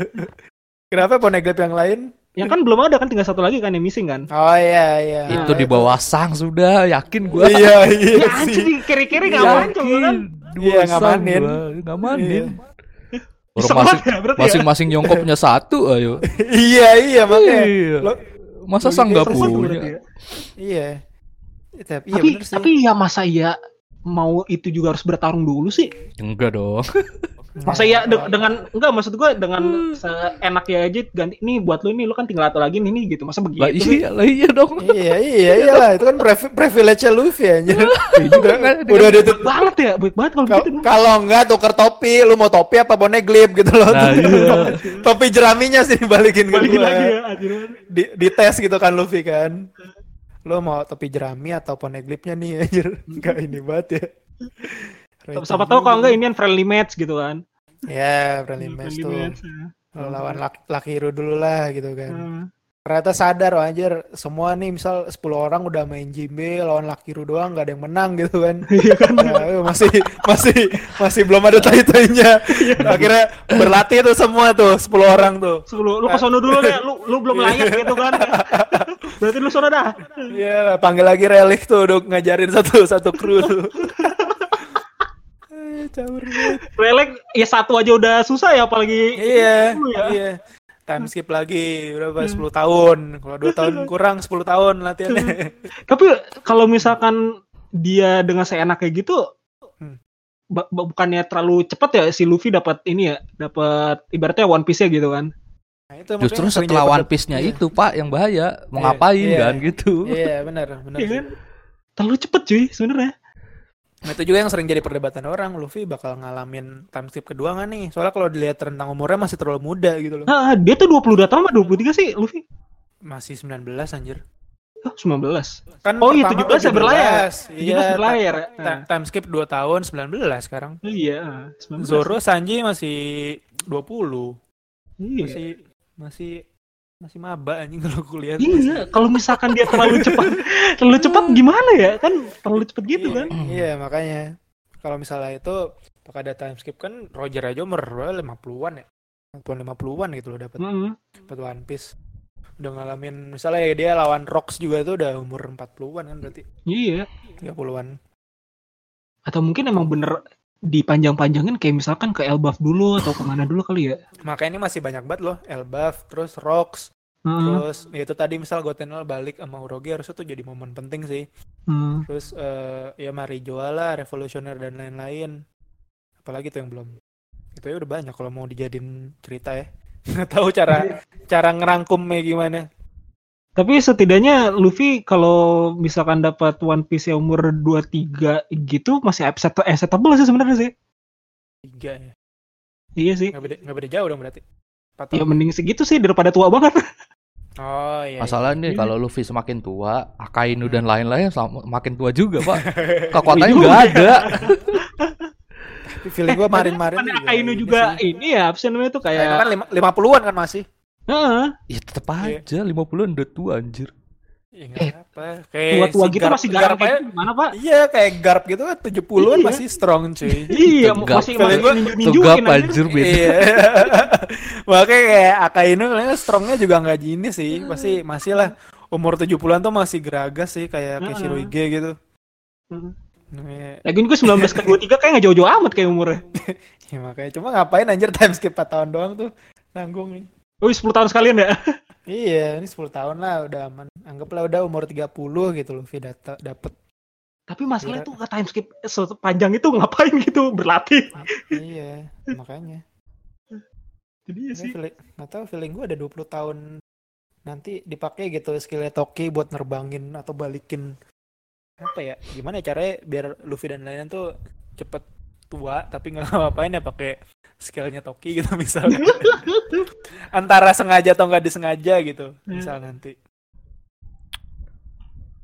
C: [laughs]
B: Kenapa Poneglyph yang lain?
C: Yang kan belum ada kan tinggal satu lagi kan yang missing kan.
B: Oh iya iya.
A: Itu di bawah sang sudah yakin gua.
B: Iya iya [laughs]
C: Ya
B: sih.
C: anjir di kiri-kiri kan?
A: Di
B: Iya,
A: bawah
B: nggak
A: sang
B: manin.
A: gua. Nggak manin. Orang
C: Iseng
A: masing,
C: ya, ya?
A: masing-masing nyongkok punya satu ayo. [laughs]
B: iya iya makanya.
A: Iya.
B: Lo-
A: Masa sang nggak
C: Berarti
A: punya?
C: ya.
B: iya. Tapi iya
C: Tapi
B: bener sih.
C: tapi ya masa ya mau itu juga harus bertarung dulu sih.
A: Enggak dong.
C: Masa ya de- dengan enggak maksud gue dengan seenaknya aja ganti nih buat lu nih lu kan tinggal satu lagi nih nih gitu. Masa begitu?
A: Lah
C: sih?
A: iya, lah iya dong.
B: iya iya iya lah itu kan privi- privilege Luffy anjir.
A: Iya juga kan.
B: Udah itu
C: Baik banget ya, baik banget kalau
B: Kal-
C: begitu.
B: kalau enggak tuker topi, lu mau topi apa Poneglyph gitu loh.
A: Nah, iya. [laughs]
B: topi jeraminya sih dibalikin ke
C: Balikin
B: gua.
C: lagi ya, anjir.
B: Di, di tes gitu kan Luffy kan. Lu mau topi jerami atau Poneglyphnya nih anjir. Enggak ini banget ya.
C: Siapa tahu kalau enggak ini kan friendly match gitu kan.
B: Ya, friendly match
C: Friendly
B: tuh.
C: match, ya.
B: Lawan Lak- Lucky Hero dulu lah gitu kan.
C: Hmm.
B: Ternyata sadar oh, anjir semua nih misal 10 orang udah main Jimbe lawan Lucky Hero doang gak ada yang menang gitu kan. [laughs]
C: Iya kan.
B: Ya, masih masih masih belum ada tai-tainya. Akhirnya berlatih tuh semua tuh 10 orang tuh.
C: Sebelum lu ke sono dulu deh, lu lu belum layak gitu kan. [laughs] Berarti lu sono dah.
B: Iya, panggil lagi Relic tuh untuk ngajarin satu satu kru tuh. [laughs] Caur
C: ya satu aja udah susah ya apalagi
B: Iya,
C: ya.
B: iya. Time skip lagi berapa 10 tahun. Kalau 2 tahun [laughs] kurang 10 tahun latihannya.
C: Tapi kalau misalkan dia dengan seenak kayak gitu
B: Hmm.
C: bukannya terlalu cepat ya si Luffy dapat ini ya, dapat ibaratnya One Piece ya gitu kan.
B: Nah, itu
A: Justru setelah One Piece-nya
B: iya.
A: itu, Pak, yang bahaya. Mau
B: Iya,
A: ngapain
B: iya.
A: kan gitu.
B: Iya, benar, benar.
C: Iya kan? Terlalu cepet cuy sebenarnya.
B: Nah, itu juga yang sering jadi perdebatan orang, Luffy bakal ngalamin time skip kedua nggak nih? Soalnya kalau dilihat rentang umurnya masih terlalu muda gitu loh.
C: Nah, dia tuh 20 datang sama 23 sih Luffy.
B: Masih 19 anjir.
C: Oh, 19.
B: Kan
C: Oh iya,
B: pertama
C: 17 ya berlayar.
B: 17.
C: 17
B: Iya,
C: berlayar ya.
B: ta- time skip 2 tahun 19 sekarang.
C: Iya, 19.
B: Zoro Sanji masih 20.
C: Iya.
B: Masih masih masih maba anjing kalau kuliah.
C: Iya, kalau misalkan dia terlalu cepat, [laughs] terlalu cepat gimana ya? Kan terlalu cepat gitu
B: iya,
C: kan?
B: Iya, makanya kalau misalnya itu pakai ada time skip kan Roger aja umur 50-an ya. 50-an gitu loh dapat
C: Heeh.
B: dapat One Piece. Udah ngalamin misalnya ya dia lawan Rocks juga tuh udah umur 40-an kan berarti
C: Iya.
B: 30-an.
C: Atau mungkin emang bener dipanjang-panjangin kayak misalkan ke Elbaf dulu atau ke mana dulu kali ya?
B: Makanya ini masih banyak banget loh, Elbaf, terus Rocks,
C: Heeh.
B: terus ya itu tadi misal Gotenel balik sama Uroge harusnya tuh jadi momen penting sih.
C: Heeh.
B: Terus eh, ya Marijoa lah, Revolutioner dan lain-lain. Apalagi tuh yang belum. Itu ya udah banyak kalau mau dijadiin cerita ya. [laughs] Nggak tahu cara cara ngerangkumnya gimana.
C: Tapi setidaknya Luffy kalau misalkan dapat One Piece yang umur 23 gitu masih accept- acceptable sih sebenarnya sih.
B: Tiga ya.
C: Iya sih.
B: Nggak beda, nggak beda jauh dong berarti. Empat
C: Ya mending segitu sih daripada tua banget. [laughs]
B: Oh iya.
A: Masalahnya
C: Iya.
A: kalau Luffy semakin tua, Akainu dan lain-lain sama- makin tua juga, Pak. [laughs] Kekuatannya
C: Iya
A: nggak ada.
B: Tapi feeling gua marin-marin
C: Kan
B: juga
C: Akainu
B: ini
C: juga
B: sih.
C: ini ya, apa sih namanya tuh
B: Akainu
C: kayak
B: kan lima, lima puluhan kan masih.
C: Heeh.
A: Ya tetep
B: Iya.
A: aja 50-an udah tua anjir.
B: Ya,
C: Eh,
B: apa. Kayak
C: tua-tua
B: si
C: gitu
B: Garp-
C: masih garang
B: Garp
C: kayak gitu gimana, Pak?
B: Iya kayak Garp gitu kan 70-an
C: Iya.
B: masih strong cuy.
C: Iya,
A: Tegap.
C: masih masih
B: gua
C: ninju-ninjuin
A: Tegap anjir.
B: Iya. [laughs] Makanya kayak Akainu strongnya juga nggak gini sih. Pasti masih lah umur 70-an tuh masih geragas sih kayak
C: Heeh.
B: Kishiroige gitu.
C: Heeh.
B: Iya.
C: Lagian gue 19 ke 23 kayak nggak jauh-jauh amat kayak umurnya. [laughs]
B: Ya, makanya cuma ngapain anjir time skip 4 tahun doang tuh nanggung nih.
C: Oh 10 tahun sekalian ya? [laughs]
B: Iya, ini 10 tahun lah udah aman. Anggaplah udah umur 30 gitu Luffy data dapet.
C: Tapi masalahnya tuh time skip sepanjang itu ngapain gitu berlatih.
B: iya, makanya. [laughs]
C: Jadi ya sih.
B: feeling, nggak tahu feeling gue ada 20 tahun nanti dipakai gitu skillnya Toki buat nerbangin atau balikin apa ya gimana ya caranya biar Luffy dan lain-lain tuh cepet tua tapi nggak [laughs] ngapain ya pakai skillnya Toki gitu [laughs] misalnya antara sengaja atau nggak disengaja gitu misal nanti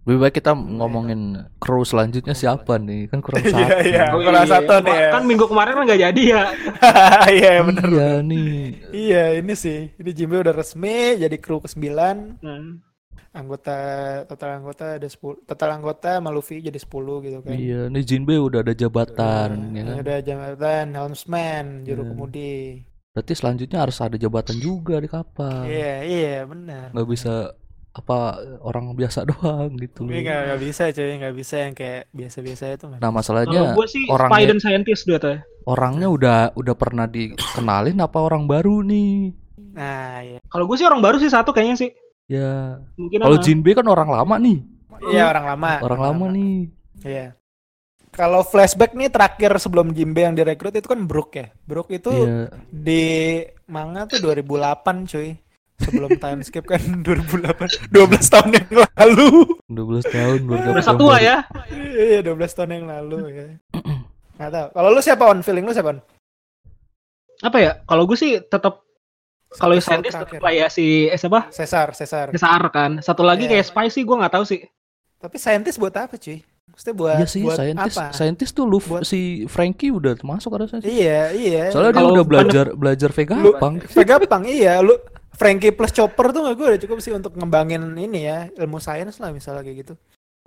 A: Lebih baik kita ngomongin kru selanjutnya siapa nih? Kan kurang [laughs] satu.
B: iya iya
C: Oh,
B: kurang
C: iya.
B: satu nih ya
C: Kan minggu kemarin kan nggak jadi ya. [laughs]
B: iya bener
A: Iya nih.
B: iya ini sih ini Jimbe udah resmi jadi kru ke 9
C: Hmm.
B: Anggota total anggota ada 10 total anggota sama Luffy jadi 10 gitu kan
A: Iya, nih Jinbe udah ada jabatan ya
B: Ini
A: kan.
B: udah jabatan helmsman juru
A: Iya.
B: kemudi
A: Berarti selanjutnya harus ada jabatan juga di kapal.
B: iya iya benar
A: Nggak bisa apa orang biasa doang gitu.
B: Tapi nggak nggak bisa cuy nggak bisa yang kayak biasa-biasa itu
A: Nah,
C: Kalau
A: masalahnya
C: gue sih spy
A: orangnya
C: dan scientist dia tuh.
A: orangnya udah udah pernah dikenalin apa orang baru nih?
B: nah iya
C: Kalau gue sih orang baru sih satu kayaknya sih.
A: Ya,
C: Mungkin
A: kalau Jinbe kan orang lama nih.
B: iya orang lama.
A: Orang lama nih.
B: iya. Kalau flashback nih terakhir sebelum Jimbe yang direkrut itu kan Brook ya. Brook itu
A: Iya.
B: di manga tuh 2008 cuy. Sebelum time skip kan [laughs] 2008 12 tahun yang lalu.
A: 12 tahun baru
C: Udah satu tua ya.
B: iya 12 tahun yang lalu ya. Nggak tahu. Kalau lu siapa on? Feeling lu siapa on?
C: Apa ya? Kalau gue sih tetap kalau scientist tetap lah ya si eh, siapa?
B: Cesar Cesar
C: Cesar kan. Satu lagi
B: Iya.
C: kayak spy sih gue nggak tahu sih.
B: tapi scientist buat apa cuy maksudnya buat
A: Iya sih,
B: buat
A: saintis,
B: apa
A: saintis tuh Luffy
B: Buat-
A: si Frankie udah termasuk ada saintis.
B: iya iya
A: Soalnya dia udah belajar belajar Vegapunk.
B: Vegapunk iya lu Frankie plus Chopper tuh gak gue udah cukup sih untuk ngembangin ini ya ilmu sains lah misalnya kayak gitu.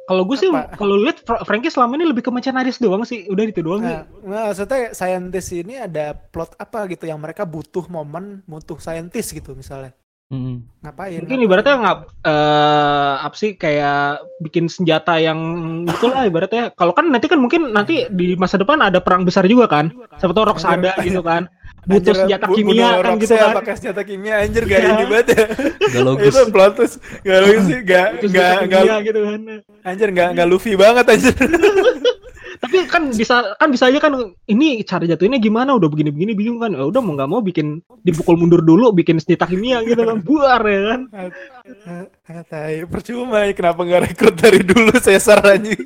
C: Kalau gue sih kalau lihat Fra- Frankie selama ini lebih ke merchandise doang sih. Udah itu doang sih.
B: Nah, nah, maksudnya saintis ini ada plot apa gitu yang mereka butuh momen butuh saintis gitu misalnya.
A: Mm.
B: Ngapain?
C: Mungkin ibaratnya nggak eh apa sih kayak bikin senjata yang itulah ibaratnya. Kalau kan nanti kan mungkin nanti di masa depan ada perang besar juga kan. Siapa tahu Roxada gitu kan. Butuh senjata
B: bu-
C: kimia
B: bunuh
C: kan gitu kan.
B: pakai senjata kimia anjir gak
C: Iya.
B: ini banget ya.
A: Gak logis.
B: itu plot twist gak logis sih gak gak gak
C: gitu kan.
B: anjir gak gak Luffy banget anjir. [laughs]
C: Tapi kan bisa kan bisa aja kan ini cara jatuhinnya gimana udah begini-begini bingung kan. Ya udah mau nggak mau bikin dipukul mundur dulu bikin senjata kimia gitu kan. Buar ya kan.
B: Tai, percuma ya kenapa nggak rekrut dari dulu Caesar anjing.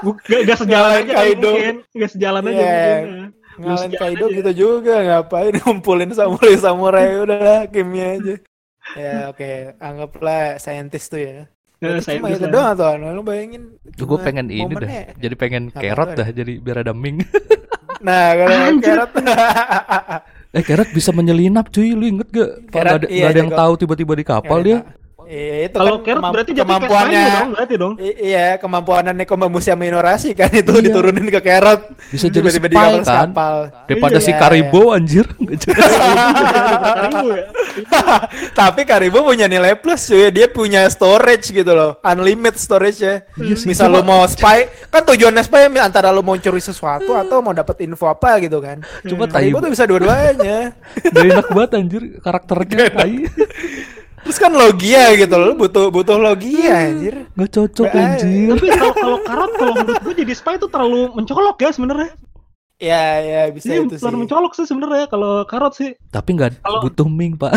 C: Bu- Gak, gak sejalan aja
B: Kaido.
C: mungkin. Gak sejalan aja
B: Iya.
C: mungkin.
B: Ngalahin Kaido
C: aja.
B: gitu juga ngapain ngumpulin samurai samurai udahlah kimia aja. Ya oke, anggaplah saintis tuh ya.
C: Eh,
B: cuma itu doang tuh, lu bayangin.
A: Tuh gue pengen ini dah.
B: momennya.
A: Jadi pengen
B: Apa tuh?
A: dah jadi biar ada Ming. [laughs]
B: Nah, kalau
C: Anjir.
B: carrot [laughs] [laughs]
A: eh carrot bisa menyelinap cuy, lu inget gak? Nggak ada,
B: iya,
A: nggak ada yang tahu tiba-tiba di kapal dia.
B: Iya, itu
C: Kalau
B: kan
C: carrot
B: kemamp-
C: berarti
B: kemampuannya
C: dong berarti dong.
B: I- iya, kemampuan Nekomamushi sama Inuarashi kan itu
A: Iya.
B: diturunin ke carrot.
A: Bisa jadi
B: Tiba-tiba
A: spy
B: dikabel
A: kan?
B: kapal.
A: Daripada
B: Iya,
A: si
B: iya.
A: Karibo anjir. [laughs]
C: Ya. [laughs]
B: Tapi Karibo punya nilai plus cuy, dia punya storage gitu loh, unlimited storage ya.
A: Iya sih,
B: Misal lu
A: cuma-
B: mau spy, kan tujuannya spy antara lu mau curi sesuatu atau mau dapat info apa gitu kan.
A: Cuma
B: Karibo tuh bisa dua-duanya. [laughs]
A: Gak enak banget anjir karakternya tai.
B: Terus kan logia gitu loh, butuh butuh logia anjir.
A: Gak cocok
B: Nggak ada.
A: anjir.
C: Tapi kalau kalau karot kalau menurut gue jadi spy itu terlalu mencolok ya sebenarnya.
B: Ya ya bisa
C: Iya,
B: itu sih.
C: terlalu mencolok sih sebenarnya kalau karot sih.
A: Tapi nggak
C: Kalau-
A: butuh Ming pak.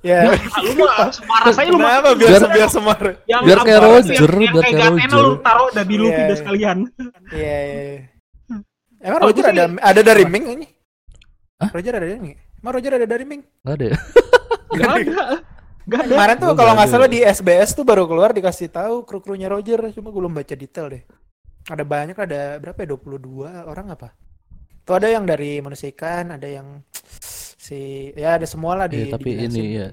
B: Ya.
C: Ah, lu mah parah saya lu mah
B: biar
A: Biar-
B: biar semar.
C: yang
A: biar kayak
C: yang-
A: Roger,
C: yang
A: biar
C: kayak
A: Roger.
C: lu taruh dah di Luffy
B: Iya.
C: dah sekalian.
B: Iya iya. iya. Emang
C: Kalau
B: Roger ada ada dari Ming ini?
A: Hah?
B: Roger ada dari Ming? Emang Roger ada dari Ming?
A: Gak ada ya?
C: Gak ada. Gak ada.
B: Kemarin tuh kalau
A: nggak
B: salah di SBS tuh baru keluar dikasih tahu kru-krunya Roger, cuma gue belum baca detail deh. Ada banyak ada berapa ya 22 orang apa? Tuh ada yang dari manusia ikan, ada yang si ya ada semua lah di
A: Iya tapi
B: dijelasin.
A: ini ya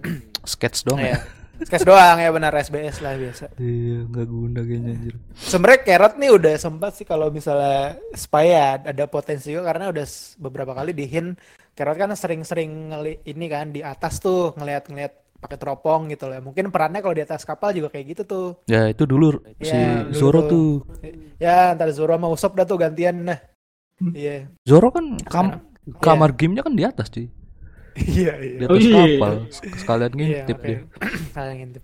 A: sketch doang
B: Iya.
A: ya.
B: Sketch doang ya benar SBS lah biasa.
A: Iya nggak guna kayaknya anjir.
B: Sebenarnya Carrot nih udah sempat sih kalau misalnya spy ya ada potensi juga karena udah beberapa kali di hint Carrot kan sering-sering ngeli ini kan di atas tuh ngeliat-ngeliat pakai teropong gitu loh. Mungkin perannya kalau di atas kapal juga kayak gitu tuh.
A: Ya itu dulu si
B: Iya, dulu
A: Zoro
B: tuh.
A: tuh.
B: Ya, ntar Zoro sama Usopp dah tuh gantian nah. Iya.
A: Zoro kan kam Kamar gamenya kan di atas cuy.
B: Iya,
A: Di
B: iya.
A: atas
C: Oh, iya.
A: kapal. Sekalian
B: Iya,
A: ngintip dia. [clears throat]
B: makanya. Kalian ngintip.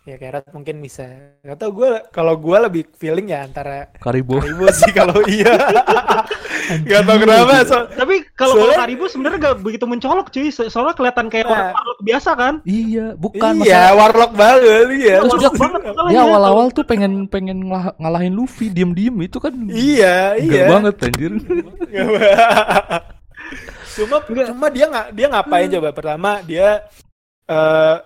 B: Ya Kerat mungkin bisa. Gak tau gue kalau gue lebih feeling ya antara
A: Karibo.
B: Karibo sih kalau [laughs] iya. Gak tau kenapa. So,
C: Tapi kalau kalau
B: Soalnya-
C: Karibo sebenarnya gak begitu mencolok cuy. So- Soalnya kelihatan kayak
B: Nah.
C: orang warlock biasa kan.
A: Iya, bukan
B: iya,
A: masalah.
B: warlock banget iya.
A: Terus
C: Warlock
A: dia-
C: banget.
A: Dia awal-awal tuh pengen pengen ngalah- ngalahin Luffy diem-diem itu kan.
B: Iya, iya.
A: banget anjir.
B: cuma cuma dia nggak dia ngapain coba pertama dia eh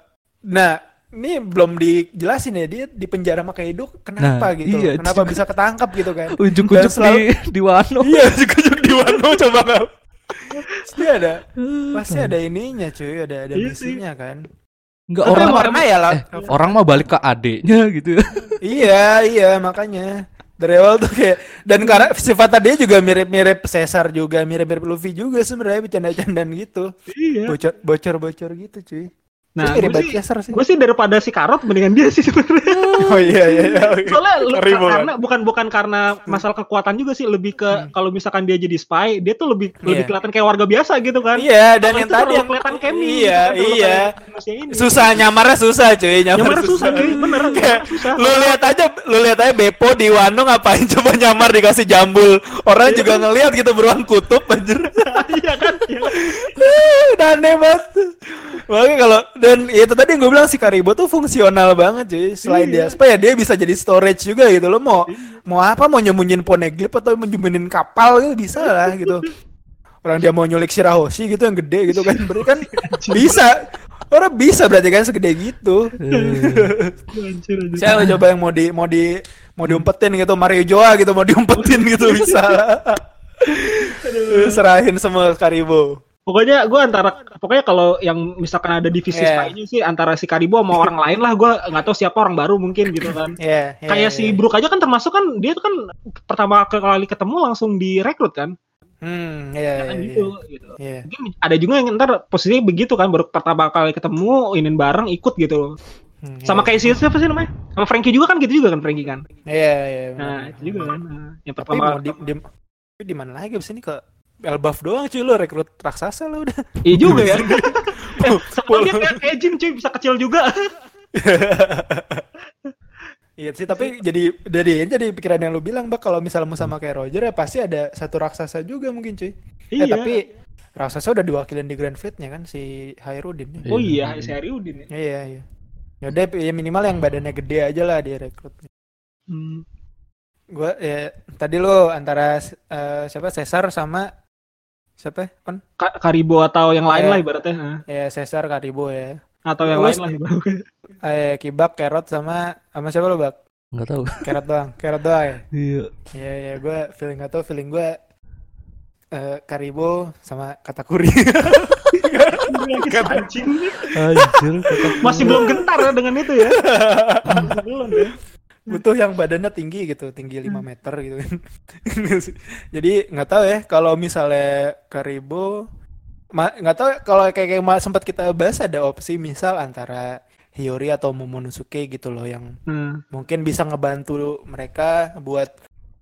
B: nah ini belum dijelasin ya dia di penjara sama Kaido kenapa
A: Nah,
B: gitu
A: iya,
B: kenapa
A: juga.
B: bisa ketangkap gitu kan [laughs]
A: Ujuk-ujuk
B: Dan selalu-
A: di di Wano.
B: iya ujuk-ujuk di Wano [laughs] coba nggak pasti ada [laughs] pasti ada ininya cuy ada ada
C: Iya sih.
B: misinya kan
A: Enggak orang mah
B: ya lah
A: eh, orang mah balik ke adeknya gitu.
B: iya iya makanya dari awal tuh kayak dan karena sifat dia juga mirip-mirip Caesar juga mirip-mirip Luffy juga sebenarnya bercanda-candaan gitu
C: Iya.
B: bocor bocor-bocor gitu cuy
C: Nah, gue sih,
B: sih.
C: gue sih daripada si Karot mendingan dia sih sebenarnya. [laughs]
B: Oh iya iya iya. [laughs]
C: Soalnya
B: Sorry, Bo.
C: karena bukan bukan karena masalah kekuatan juga sih, lebih ke kalau misalkan dia jadi spy, dia tuh lebih
B: Hmm. Iya.
C: lebih kelihatan kayak warga biasa gitu kan.
B: Iya, dan
C: Kalau
B: yang tadi yang
C: kelihatan Kemi.
B: Iya,
C: gitu kan,
B: iya.
C: ini.
B: Susah nyamarnya susah cuy, nyamar,
C: Nyamar susah cuy, bener. [laughs]
B: Kayak,
C: susah.
B: lu lihat aja, lu lihat aja Beppo di Wano ngapain coba nyamar dikasih jambul. Orang
C: Iya.
B: juga ngelihat gitu beruang kutub anjir.
C: Iya kan? Iya kan?
B: Udah aneh banget. Makanya kalau dan ya itu tadi yang gue bilang si Karibo tuh fungsional banget cuy. Selain dia
C: Iya.
B: supaya dia bisa jadi storage juga gitu lo mau mau apa mau nyembunyiin poneglyph atau nyembunyiin kapal gitu bisa lah gitu. Orang dia mau nyulik Shirahoshi gitu yang gede gitu kan berarti kan bisa. Orang bisa berarti kan segede gitu.
C: Anjir.
B: Saya coba yang mau di mau di mau diumpetin gitu Mario Joa gitu mau diumpetin gitu bisa. [laughs] Serahin semua Karibo.
C: Pokoknya gue antara pokoknya kalau yang misalkan ada divisi
B: Iya.
C: spy-nya sih antara si Karibo sama orang lain lah gue nggak tahu siapa orang baru mungkin gitu kan.
B: Iya, iya,
C: Kayak
B: iya.
C: si Brook aja kan termasuk kan dia tuh kan pertama kali ketemu langsung direkrut kan.
B: Hmm, iya,
C: kan
B: iya,
C: gitu, gitu.
B: iya.
C: Mungkin ada juga yang ntar posisinya begitu kan baru pertama kali ketemu inin bareng ikut gitu.
B: Hmm,
C: Sama
B: iya.
C: kayak si siapa sih namanya? Sama Frankie juga kan gitu juga kan Frankie kan.
B: Iya, iya.
C: Nah,
B: benar.
C: itu juga kan. Nah, yang
B: Tapi
C: pertama
B: mau di, di, tapi di mana lagi abis ini ke Elbaf doang cuy lo rekrut raksasa lo udah.
C: Iya juga ya. [laughs] eh, kayak, kayak cuy bisa kecil juga. [laughs]
B: Iya sih tapi jadi jadi jadi pikiran yang lu bilang bak kalau misal mau sama kayak Roger ya pasti ada satu raksasa juga mungkin cuy. Eh
C: iya.
B: tapi raksasa udah diwakilin di Grand Fleet-nya kan si Hairudin.
C: Oh iya, si Ariudin ya.
B: Iya iya. Ya udah ya minimal yang badannya gede aja lah dia rekrut.
C: Hmm.
B: Gua ya tadi lo antara eh, siapa Caesar sama siapa kon?
C: Ka- Karibo atau yang lain
B: Iya.
C: lah ibaratnya.
B: Ya Caesar Karibo ya.
C: Atau yang
B: Terus-
C: lain lah ibaratnya. [laughs]
B: Eh Kibak, Carrot sama sama siapa lo bak?
A: Enggak tahu. [laughs]
B: Carrot doang, Carrot doang ya.
A: Iya.
B: Iya iya gue feeling gak tau feeling gue eh Karibo sama Katakuri. [laughs]
C: Anjing.
A: Anjir. kata-
C: Masih belum gentar ya dengan itu ya. Masih belum ya.
B: Butuh yang badannya tinggi gitu, tinggi 5 meter gitu kan. [laughs] Jadi nggak tahu ya kalau misalnya Karibo nggak tahu kalau kayak kayak sempat kita bahas ada opsi misal antara Hiyori atau Momonosuke gitu loh yang
C: Hmm.
B: mungkin bisa ngebantu mereka buat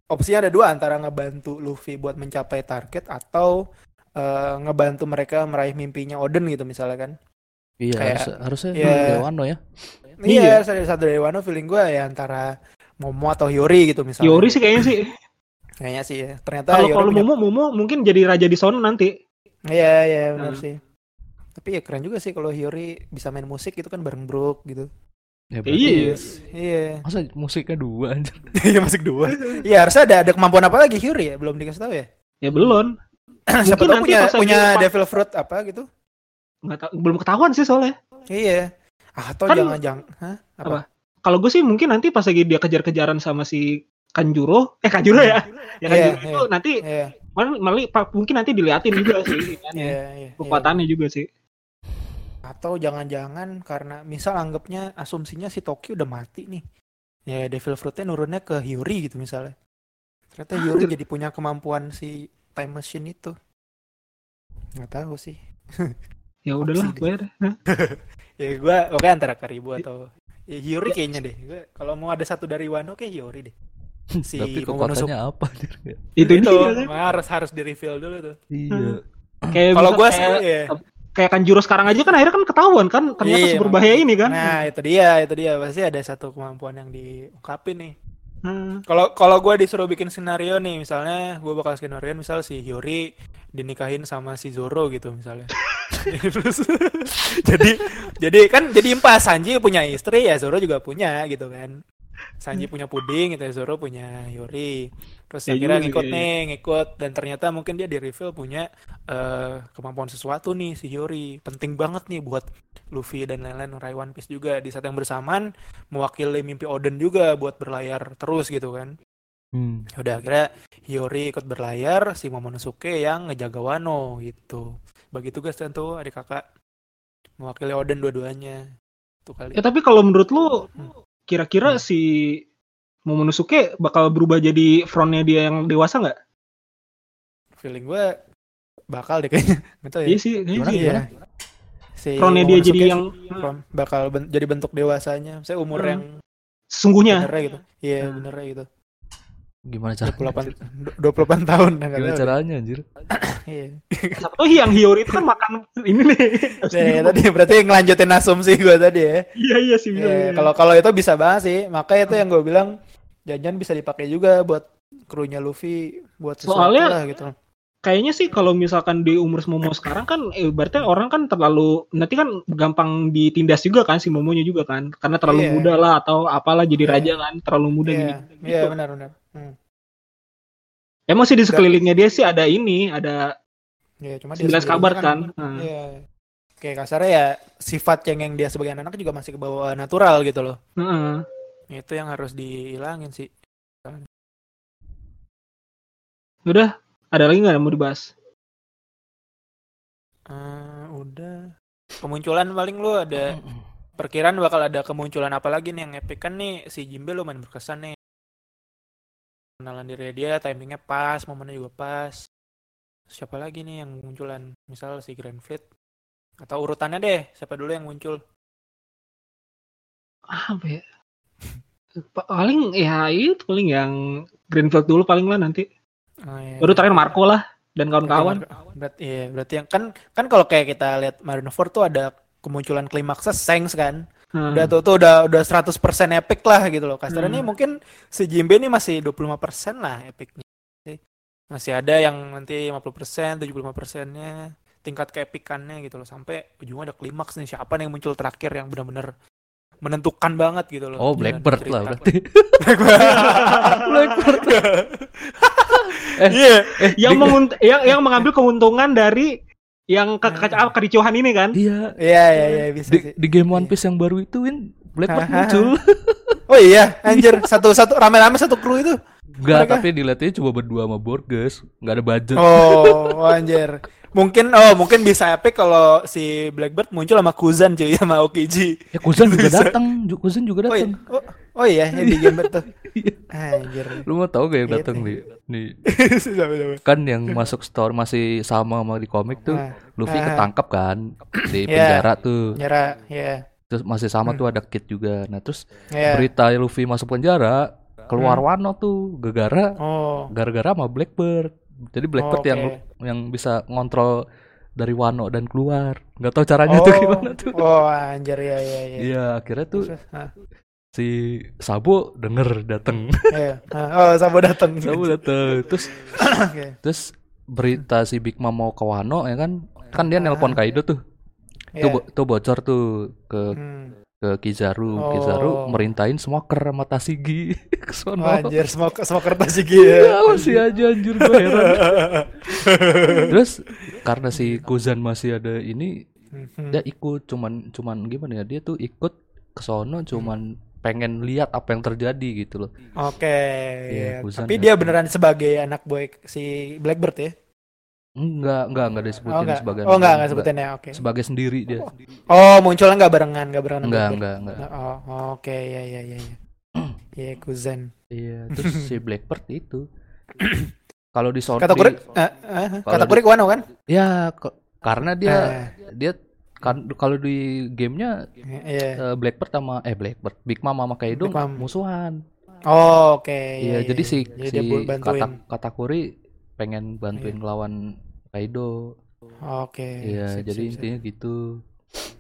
B: opsinya ada dua antara ngebantu Luffy buat mencapai target atau eh, ngebantu mereka meraih mimpinya Oden gitu misalnya kan.
A: Iya,
B: Kayak-
A: harus, harusnya. Dewano ya.
B: Iya, dari satu dari Wano feeling gue ya antara Momo atau Hiyori gitu misalnya.
C: Yori sih kayaknya sih.
B: Kayaknya sih ya. Ternyata
C: Kalau kalau
B: punya-
C: Momo Momo mungkin jadi raja di sana nanti.
B: Iya, iya benar
C: Hmm.
B: sih. Tapi ya keren juga sih kalau Hiyori bisa main musik gitu kan bareng Brook gitu.
A: Ya,
C: Iya.
B: Iya.
A: Masa musiknya dua anjir. [laughs]
B: Iya masuk dua. Iya harusnya ada ada kemampuan apa lagi Hiyori ya? Belum dikasih tahu ya.
C: Ya belum. [clears throat]
B: Siapa tahu
C: nanti
B: punya punya Devil Fruit apa gitu.
C: Nggak tahu, belum ketahuan sih soalnya.
B: Iya. Ah, atau
C: Kan-
B: jangan-jangan Hah? Apa?
C: Apa? Kalau gue sih mungkin nanti pas lagi dia kejar-kejaran sama si Kanjuro, eh Kanjuro ya, ya
B: Iya,
C: Kanjuro
B: iya.
C: itu nanti
B: Iya,
C: malah, malah pa- mungkin nanti diliatin juga sih, [coughs] kan, ya.
B: iya, iya.
C: kekuatannya juga sih.
B: Atau jangan-jangan karena misal anggapnya asumsinya si Tokyo udah mati nih. Ya Devil Fruitnya nurunnya ke Hiyori gitu misalnya. Ternyata Hiyori
C: Anjir.
B: jadi punya kemampuan si time machine itu. Nggak tahu sih. [laughs]
C: Ya udahlah, gue. [laughs] Hah?
B: Ya gua oke antara Karibo atau ya, Hiyori kayaknya deh. Gua kalau mau ada satu dari Wano kayak Hiyori deh. [laughs] Si
A: Tapi
B: Momonosuke.
A: kekuatannya apa anjir?
C: Itu
B: Itu
C: dia kan.
B: harus harus di reveal dulu tuh.
A: Iya. [clears throat]
C: Kayak
B: Kalau gua
C: kayak,
B: iya.
C: kayak Kanjuro sekarang aja kan akhirnya kan ketahuan kan ternyata
B: Iya,
C: seberbahaya ini kan.
B: Nah, itu dia, itu dia. Pasti ada satu kemampuan yang diungkapin nih.
C: Hmm.
B: Kalau kalau gue disuruh bikin skenario nih, misalnya gue bakal skenario misal si Hyori dinikahin sama si Zoro gitu misalnya. [laughs] [laughs] Jadi jadi kan jadi impas Sanji punya istri ya Zoro juga punya gitu kan. Sanji punya puding gitu ya Zoro punya Hyori. Terus
C: Ya
B: akhirnya ngikut
C: kayaknya.
B: nih, ngikut dan ternyata mungkin dia di reveal punya eh, kemampuan sesuatu nih si Hyori. Penting banget nih buat Luffy dan lain-lain meraih One Piece juga di saat yang bersamaan mewakili mimpi Oden juga buat berlayar terus gitu kan.
A: Hmm.
B: Ya Udah akhirnya Hiyori ikut berlayar, si Momonosuke yang ngejaga Wano gitu. Bagi tugas tuh adik kakak mewakili Oden dua-duanya. Tuh kali.
C: Ya tapi kalau menurut lu
B: Hmm.
C: Kira-kira
B: Hmm.
C: si Momonosuke bakal berubah jadi frontnya dia yang dewasa nggak?
B: Feeling gue bakal deh kayaknya. [laughs] Tahu ya.
C: Iya sih,
A: Gimana,
C: sih. Ya.
B: Si
C: Frontnya dia jadi yang
B: bakal ben- jadi bentuk dewasanya. Saya umur
C: Hmm.
B: yang
C: sesungguhnya.
B: benernya gitu. Iya,
C: Hmm.
B: benernya gitu.
A: Gimana caranya?
B: 28 28 tahun
A: Gimana
B: tahu.
A: caranya anjir? [coughs]
B: Iya.
C: Siapa tahu yang Hiyori itu kan makan ini nih.
B: Ya, tadi berarti ngelanjutin asumsi gue tadi ya.
C: Iya iya sih. bisa,
B: Iya,
C: bisa.
B: kalau kalau itu bisa banget sih. Makanya itu yang gue bilang jangan bisa dipakai juga buat krunya Luffy buat sesuatu
C: Soalnya-
B: lah gitu.
C: kayaknya sih kalau misalkan di umur Momo sekarang kan eh, berarti orang kan terlalu nanti kan gampang ditindas juga kan si Momonya juga kan karena terlalu
B: Iya.
C: muda lah atau apalah jadi
B: Iya.
C: raja kan terlalu muda
B: Iya,
C: jadi
B: iya
C: gitu.
B: benar benar. Hmm.
C: Emang sih di sekelilingnya dia sih ada ini ada
B: Iya, cuma dia
C: 19
B: sendiri
C: kabar kan. Nah.
B: Iya. Kayak kasarnya ya sifat cengeng dia sebagai anak juga masih ke bawah natural gitu loh.
C: Heeh.
B: Itu yang harus dihilangin sih.
C: Udah, ada lagi nggak yang mau dibahas?
B: Eh, udah. Kemunculan paling lu ada perkiraan bakal ada kemunculan apa lagi nih yang epic kan nih si Jimbe lumayan berkesan nih. Kenalan diri dia, timingnya pas, momennya juga pas. Siapa lagi nih yang munculan? Misal si Grand Fleet. Atau urutannya deh, siapa dulu yang muncul?
C: Apa ya? Pa- Paling ya itu paling yang Greenfield dulu paling lah nanti.
B: Oh, iya.
C: Baru terakhir Marco lah dan kawan-kawan.
B: Berarti, iya, berarti yang kan kan kalau kayak kita lihat Marineford tuh ada kemunculan klimaksnya Sengs kan.
C: Hmm.
B: Udah tuh, tuh udah udah 100% epic lah gitu loh. Kasarnya
C: Hmm.
B: nih mungkin si Jimbe nih masih 25% lah epicnya. Masih ada yang nanti 50%, 75%-nya tingkat keepikannya gitu loh sampai ujungnya ada klimaks nih siapa nih yang muncul terakhir yang benar-benar menentukan banget gitu loh.
A: Oh, Blackbird lah berarti. [laughs]
B: Blackbird.
A: Eh,
B: Iya.
C: yang
A: Di-
C: mengunt- yang yang mengambil keuntungan dari yang ke ke- apa, kericuhan ini kan.
A: Iya.
B: Iya iya iya bisa
A: Di,
B: sih.
A: di game One Piece yang baru itu Win Blackbird
B: Hahaha.
A: muncul. [laughs]
B: Oh iya, anjir satu-satu rame-rame satu kru itu.
A: Enggak, tapi dilihatnya cuma berdua sama Borges, enggak ada budget.
B: Oh, [laughs] anjir. Mungkin oh mungkin bisa epic kalau si Blackbird muncul sama Kuzan cuy sama Okiji.
A: Ya Kuzan juga datang, Kuzan juga
B: Oh iya,
A: datang.
B: oh, oh iya yang di game tuh. Anjir.
A: Lu mau tahu gak yang
B: Iya,
A: datang
B: iya.
A: nih? Nih,
B: Sama-sama.
A: kan yang masuk store masih sama sama di komik tuh.
B: Ah,
A: Luffy
B: ah.
A: ketangkap kan di
B: Iya.
A: penjara tuh.
B: Nyara, ya.
A: Terus masih sama
B: Hmm.
A: tuh ada Kid juga. Nah, terus
B: Ya.
A: berita Luffy masuk penjara, keluar
B: Hmm.
A: Wano tuh gara-gara
B: Oh.
A: gara-gara sama Blackbird. Jadi Blackbird
B: Oke.
A: yang yang bisa ngontrol dari Wano dan keluar. Nggak tahu caranya tuh gimana tuh.
B: Oh, anjir ya ya ya.
A: Iya, akhirnya tuh si Sabo denger dateng.
B: iya. Oh, Sabo datang. [laughs]
A: Sabo dateng. Terus
B: Oke.
A: terus berita si Big Mom mau ke Wano ya kan? Kan dia
B: Ah.
A: nelpon Kaido tuh.
B: Iya.
A: Tuh, bo- tuh bocor tuh ke
B: Hmm.
A: Ke Kizaru.
B: Oh.
A: Kizaru merintahin smoker sama Tasigi [laughs] ke sono.
B: anjir, semua semua kertas sih ya.
A: Ya, masih aja anjir gue heran. [laughs] Terus karena si Kuzan masih ada ini
B: Mhm.
A: dia ikut cuman cuman gimana ya dia tuh ikut ke sono cuman pengen lihat apa yang terjadi gitu loh.
B: Oke,
A: Iya,
B: ya.
A: Kuzan
B: tapi
A: ya.
B: dia beneran sebagai anak boy si Blackbird ya?
A: Enggak, enggak, enggak disebutin
B: Oh enggak,
A: sebagai
B: oh enggak, enggak sebutin ya, oke.
A: Sebagai sendiri dia.
B: Oh munculnya enggak barengan, enggak barengan. sama
A: Enggak,
B: Blackbird.
A: enggak, enggak.
B: Oh, oh, oke, ya, ya, ya, ya. [clears throat] Iya, Kuzan.
A: Iya, terus [clears throat] si Blackbird itu kalau di sono
B: Kata kurik, eh, eh,
A: Kalau
B: kata kurik Wano kan?
A: ya karena dia
B: Eh,
A: dia kan kalau di gamenya
B: iya.
A: eh, Blackbird sama eh Blackbird Big Mom sama Kaido musuhan.
B: Oh, oke.
A: Iya, jadi si
B: Jadi
A: si kata Katakuri pengen bantuin
B: Iya.
A: ngelawan Kaido.
B: Oke.
A: Iya,
B: sip,
A: jadi
B: sip, sip.
A: intinya gitu.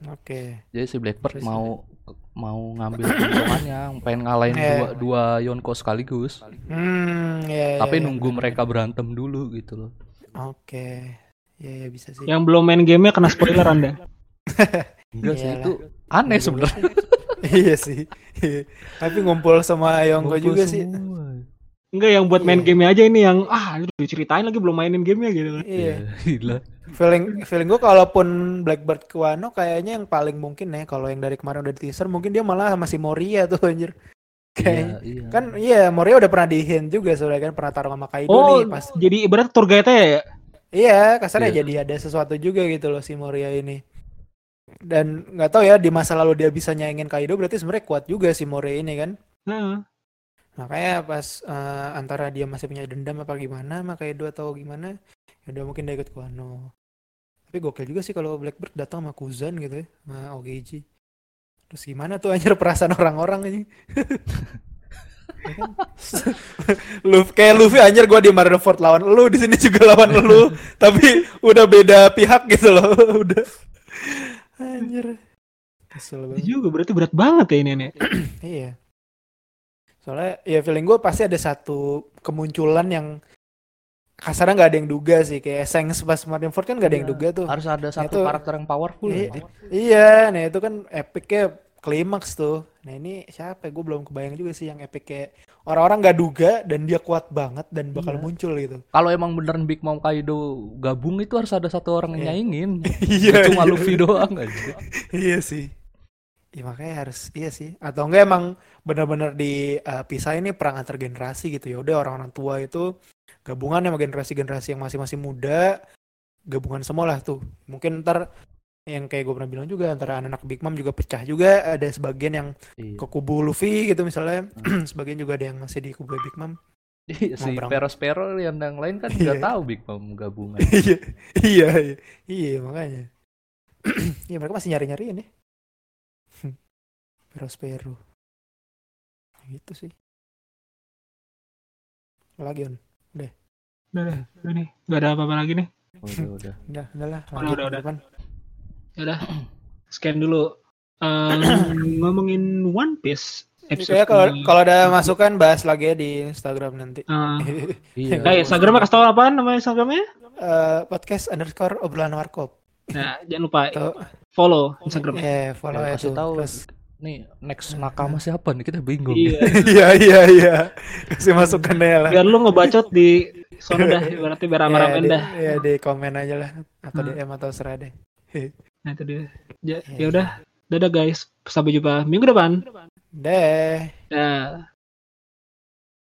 B: Oke.
A: Jadi si Blackbird
B: Terus-
A: mau mau ngambil keuntungannya, pengen ngalahin
B: Eh.
A: dua dua Yonko sekaligus.
B: Hmm, ya,
A: Tapi
B: ya, ya,
A: nunggu
B: benar,
A: mereka berantem dulu gitu loh.
B: Oke. Ya, ya bisa sih.
C: Yang belum main gamenya kena spoiler anda. [laughs]
A: Enggak sih
B: Iyalah.
A: itu aneh sebenarnya. [laughs]
B: iya sih. Iya. Tapi ngumpul sama
A: Ngumpul
B: juga sih.
C: Enggak yang buat main
B: Iya.
C: gamenya aja ini yang ah aduh diceritain lagi belum mainin gamenya gitu kan.
B: Iya.
A: Ya, gila.
B: Feeling feeling gue kalaupun Blackbird ke Wano kayaknya yang paling mungkin ya kalau yang dari kemarin udah di teaser mungkin dia malah sama si Moria tuh anjir. Kayaknya.
A: Iya, iya.
B: Kan iya Moria udah pernah di hint juga sebenarnya kan pernah taruh sama Kaido
C: Oh,
B: nih pas.
C: jadi ibarat tour guide-nya ya.
B: Iya, kasarnya
A: Iya.
B: jadi ada sesuatu juga gitu loh si Moria ini. Dan nggak tahu ya di masa lalu dia bisa nyaingin Kaido berarti sebenarnya kuat juga si Moria ini kan.
C: Heeh.
B: Makanya pas eh, antara dia masih punya dendam apa gimana sama Kaido atau gimana, ya udah mungkin dia ikut ke Wano. Tapi gokil juga sih kalau Blackbird datang sama Kuzan gitu ya, sama OGG. Terus gimana tuh anjir perasaan orang-orang ini? [laughs] Luffy kayak Luffy anjir gua di Marineford lawan lu di sini juga lawan lu [laughs] tapi udah beda pihak gitu loh [laughs] udah anjir kesel
C: Itu
B: banget
C: juga berarti berat banget ya ini nih. [clears throat]
B: Iya. Soalnya ya feeling gue pasti ada satu kemunculan yang kasarnya nggak ada yang duga sih kayak Sengs pas Marineford kan nggak ada yang
A: Iya.
B: duga tuh.
A: Harus ada satu
B: itu-
A: karakter yang powerful.
B: Iya,
A: ya.
B: iya, nah itu kan epicnya klimaks tuh. Nah ini siapa? Gue belum kebayang juga sih yang epic kayak orang-orang nggak duga dan dia kuat banget dan bakal
A: Iya.
B: muncul gitu.
A: Kalau emang beneran Big Mom Kaido gabung itu harus ada satu orang yang
B: Iya.
A: nyaingin. [laughs]
B: Iya,
A: Cuma
B: iya.
A: Luffy doang aja. [laughs]
B: iya sih. Ya makanya harus iya sih. Atau enggak emang benar-benar dipisah ini perang antar generasi gitu ya. Udah orang-orang tua itu gabungan sama generasi-generasi yang masih-masih muda, gabungan semua lah tuh. Mungkin ntar yang kayak gue pernah bilang juga antara anak-anak Big Mom juga pecah juga. Ada sebagian yang
A: Iya.
B: ke kubu Luffy gitu misalnya. [clears throat] sebagian juga ada yang masih di kubu Big Mom.
A: Iya, si. Peros Pero yang yang lain kan [laughs] nggak
B: Iya.
A: tahu Big Mom gabungan.
B: iya, [laughs] iya, iya, iya makanya. [clears throat] Iya mereka masih nyari-nyari ini. Perospero. Gitu sih. Lagi on.
C: Udah, udah, udah nih. Gak ada apa-apa lagi nih.
A: Udah, udah. [laughs]
B: Udah, udah lah.
C: Udah, udah, udah.
B: depan.
C: Ya udah. Scan dulu. Eh, [clears throat] ngomongin One Piece episode
B: Kayak kalau kalau ada masukan bahas lagi ya di Instagram nanti. [laughs]
C: Eh,
A: Iya.
C: nah, Instagramnya kasih tau apaan nama Instagramnya?
B: Eh, podcast underscore obrolan warkop.
C: Nah, jangan lupa
B: Tuh,
C: follow Instagram.
B: eh follow
A: Ya,
B: ya
A: kasih
B: tuh.
A: tahu
B: Terus,
A: nih next nakama siapa nih kita bingung.
C: Iya. [laughs]
B: iya iya iya. Kasih masukannya lah.
C: Biar lu ngebacot di sono dah, berarti biar
B: Ya,
C: rame-rame
B: di,
C: dah.
B: ya di komen aja lah atau
C: Hmm.
B: DM atau serah deh.
C: Nah, itu dia. Ya,
B: Iya.
C: ya udah. Dadah guys. Sampai jumpa minggu depan.
B: Deh.
C: Dah.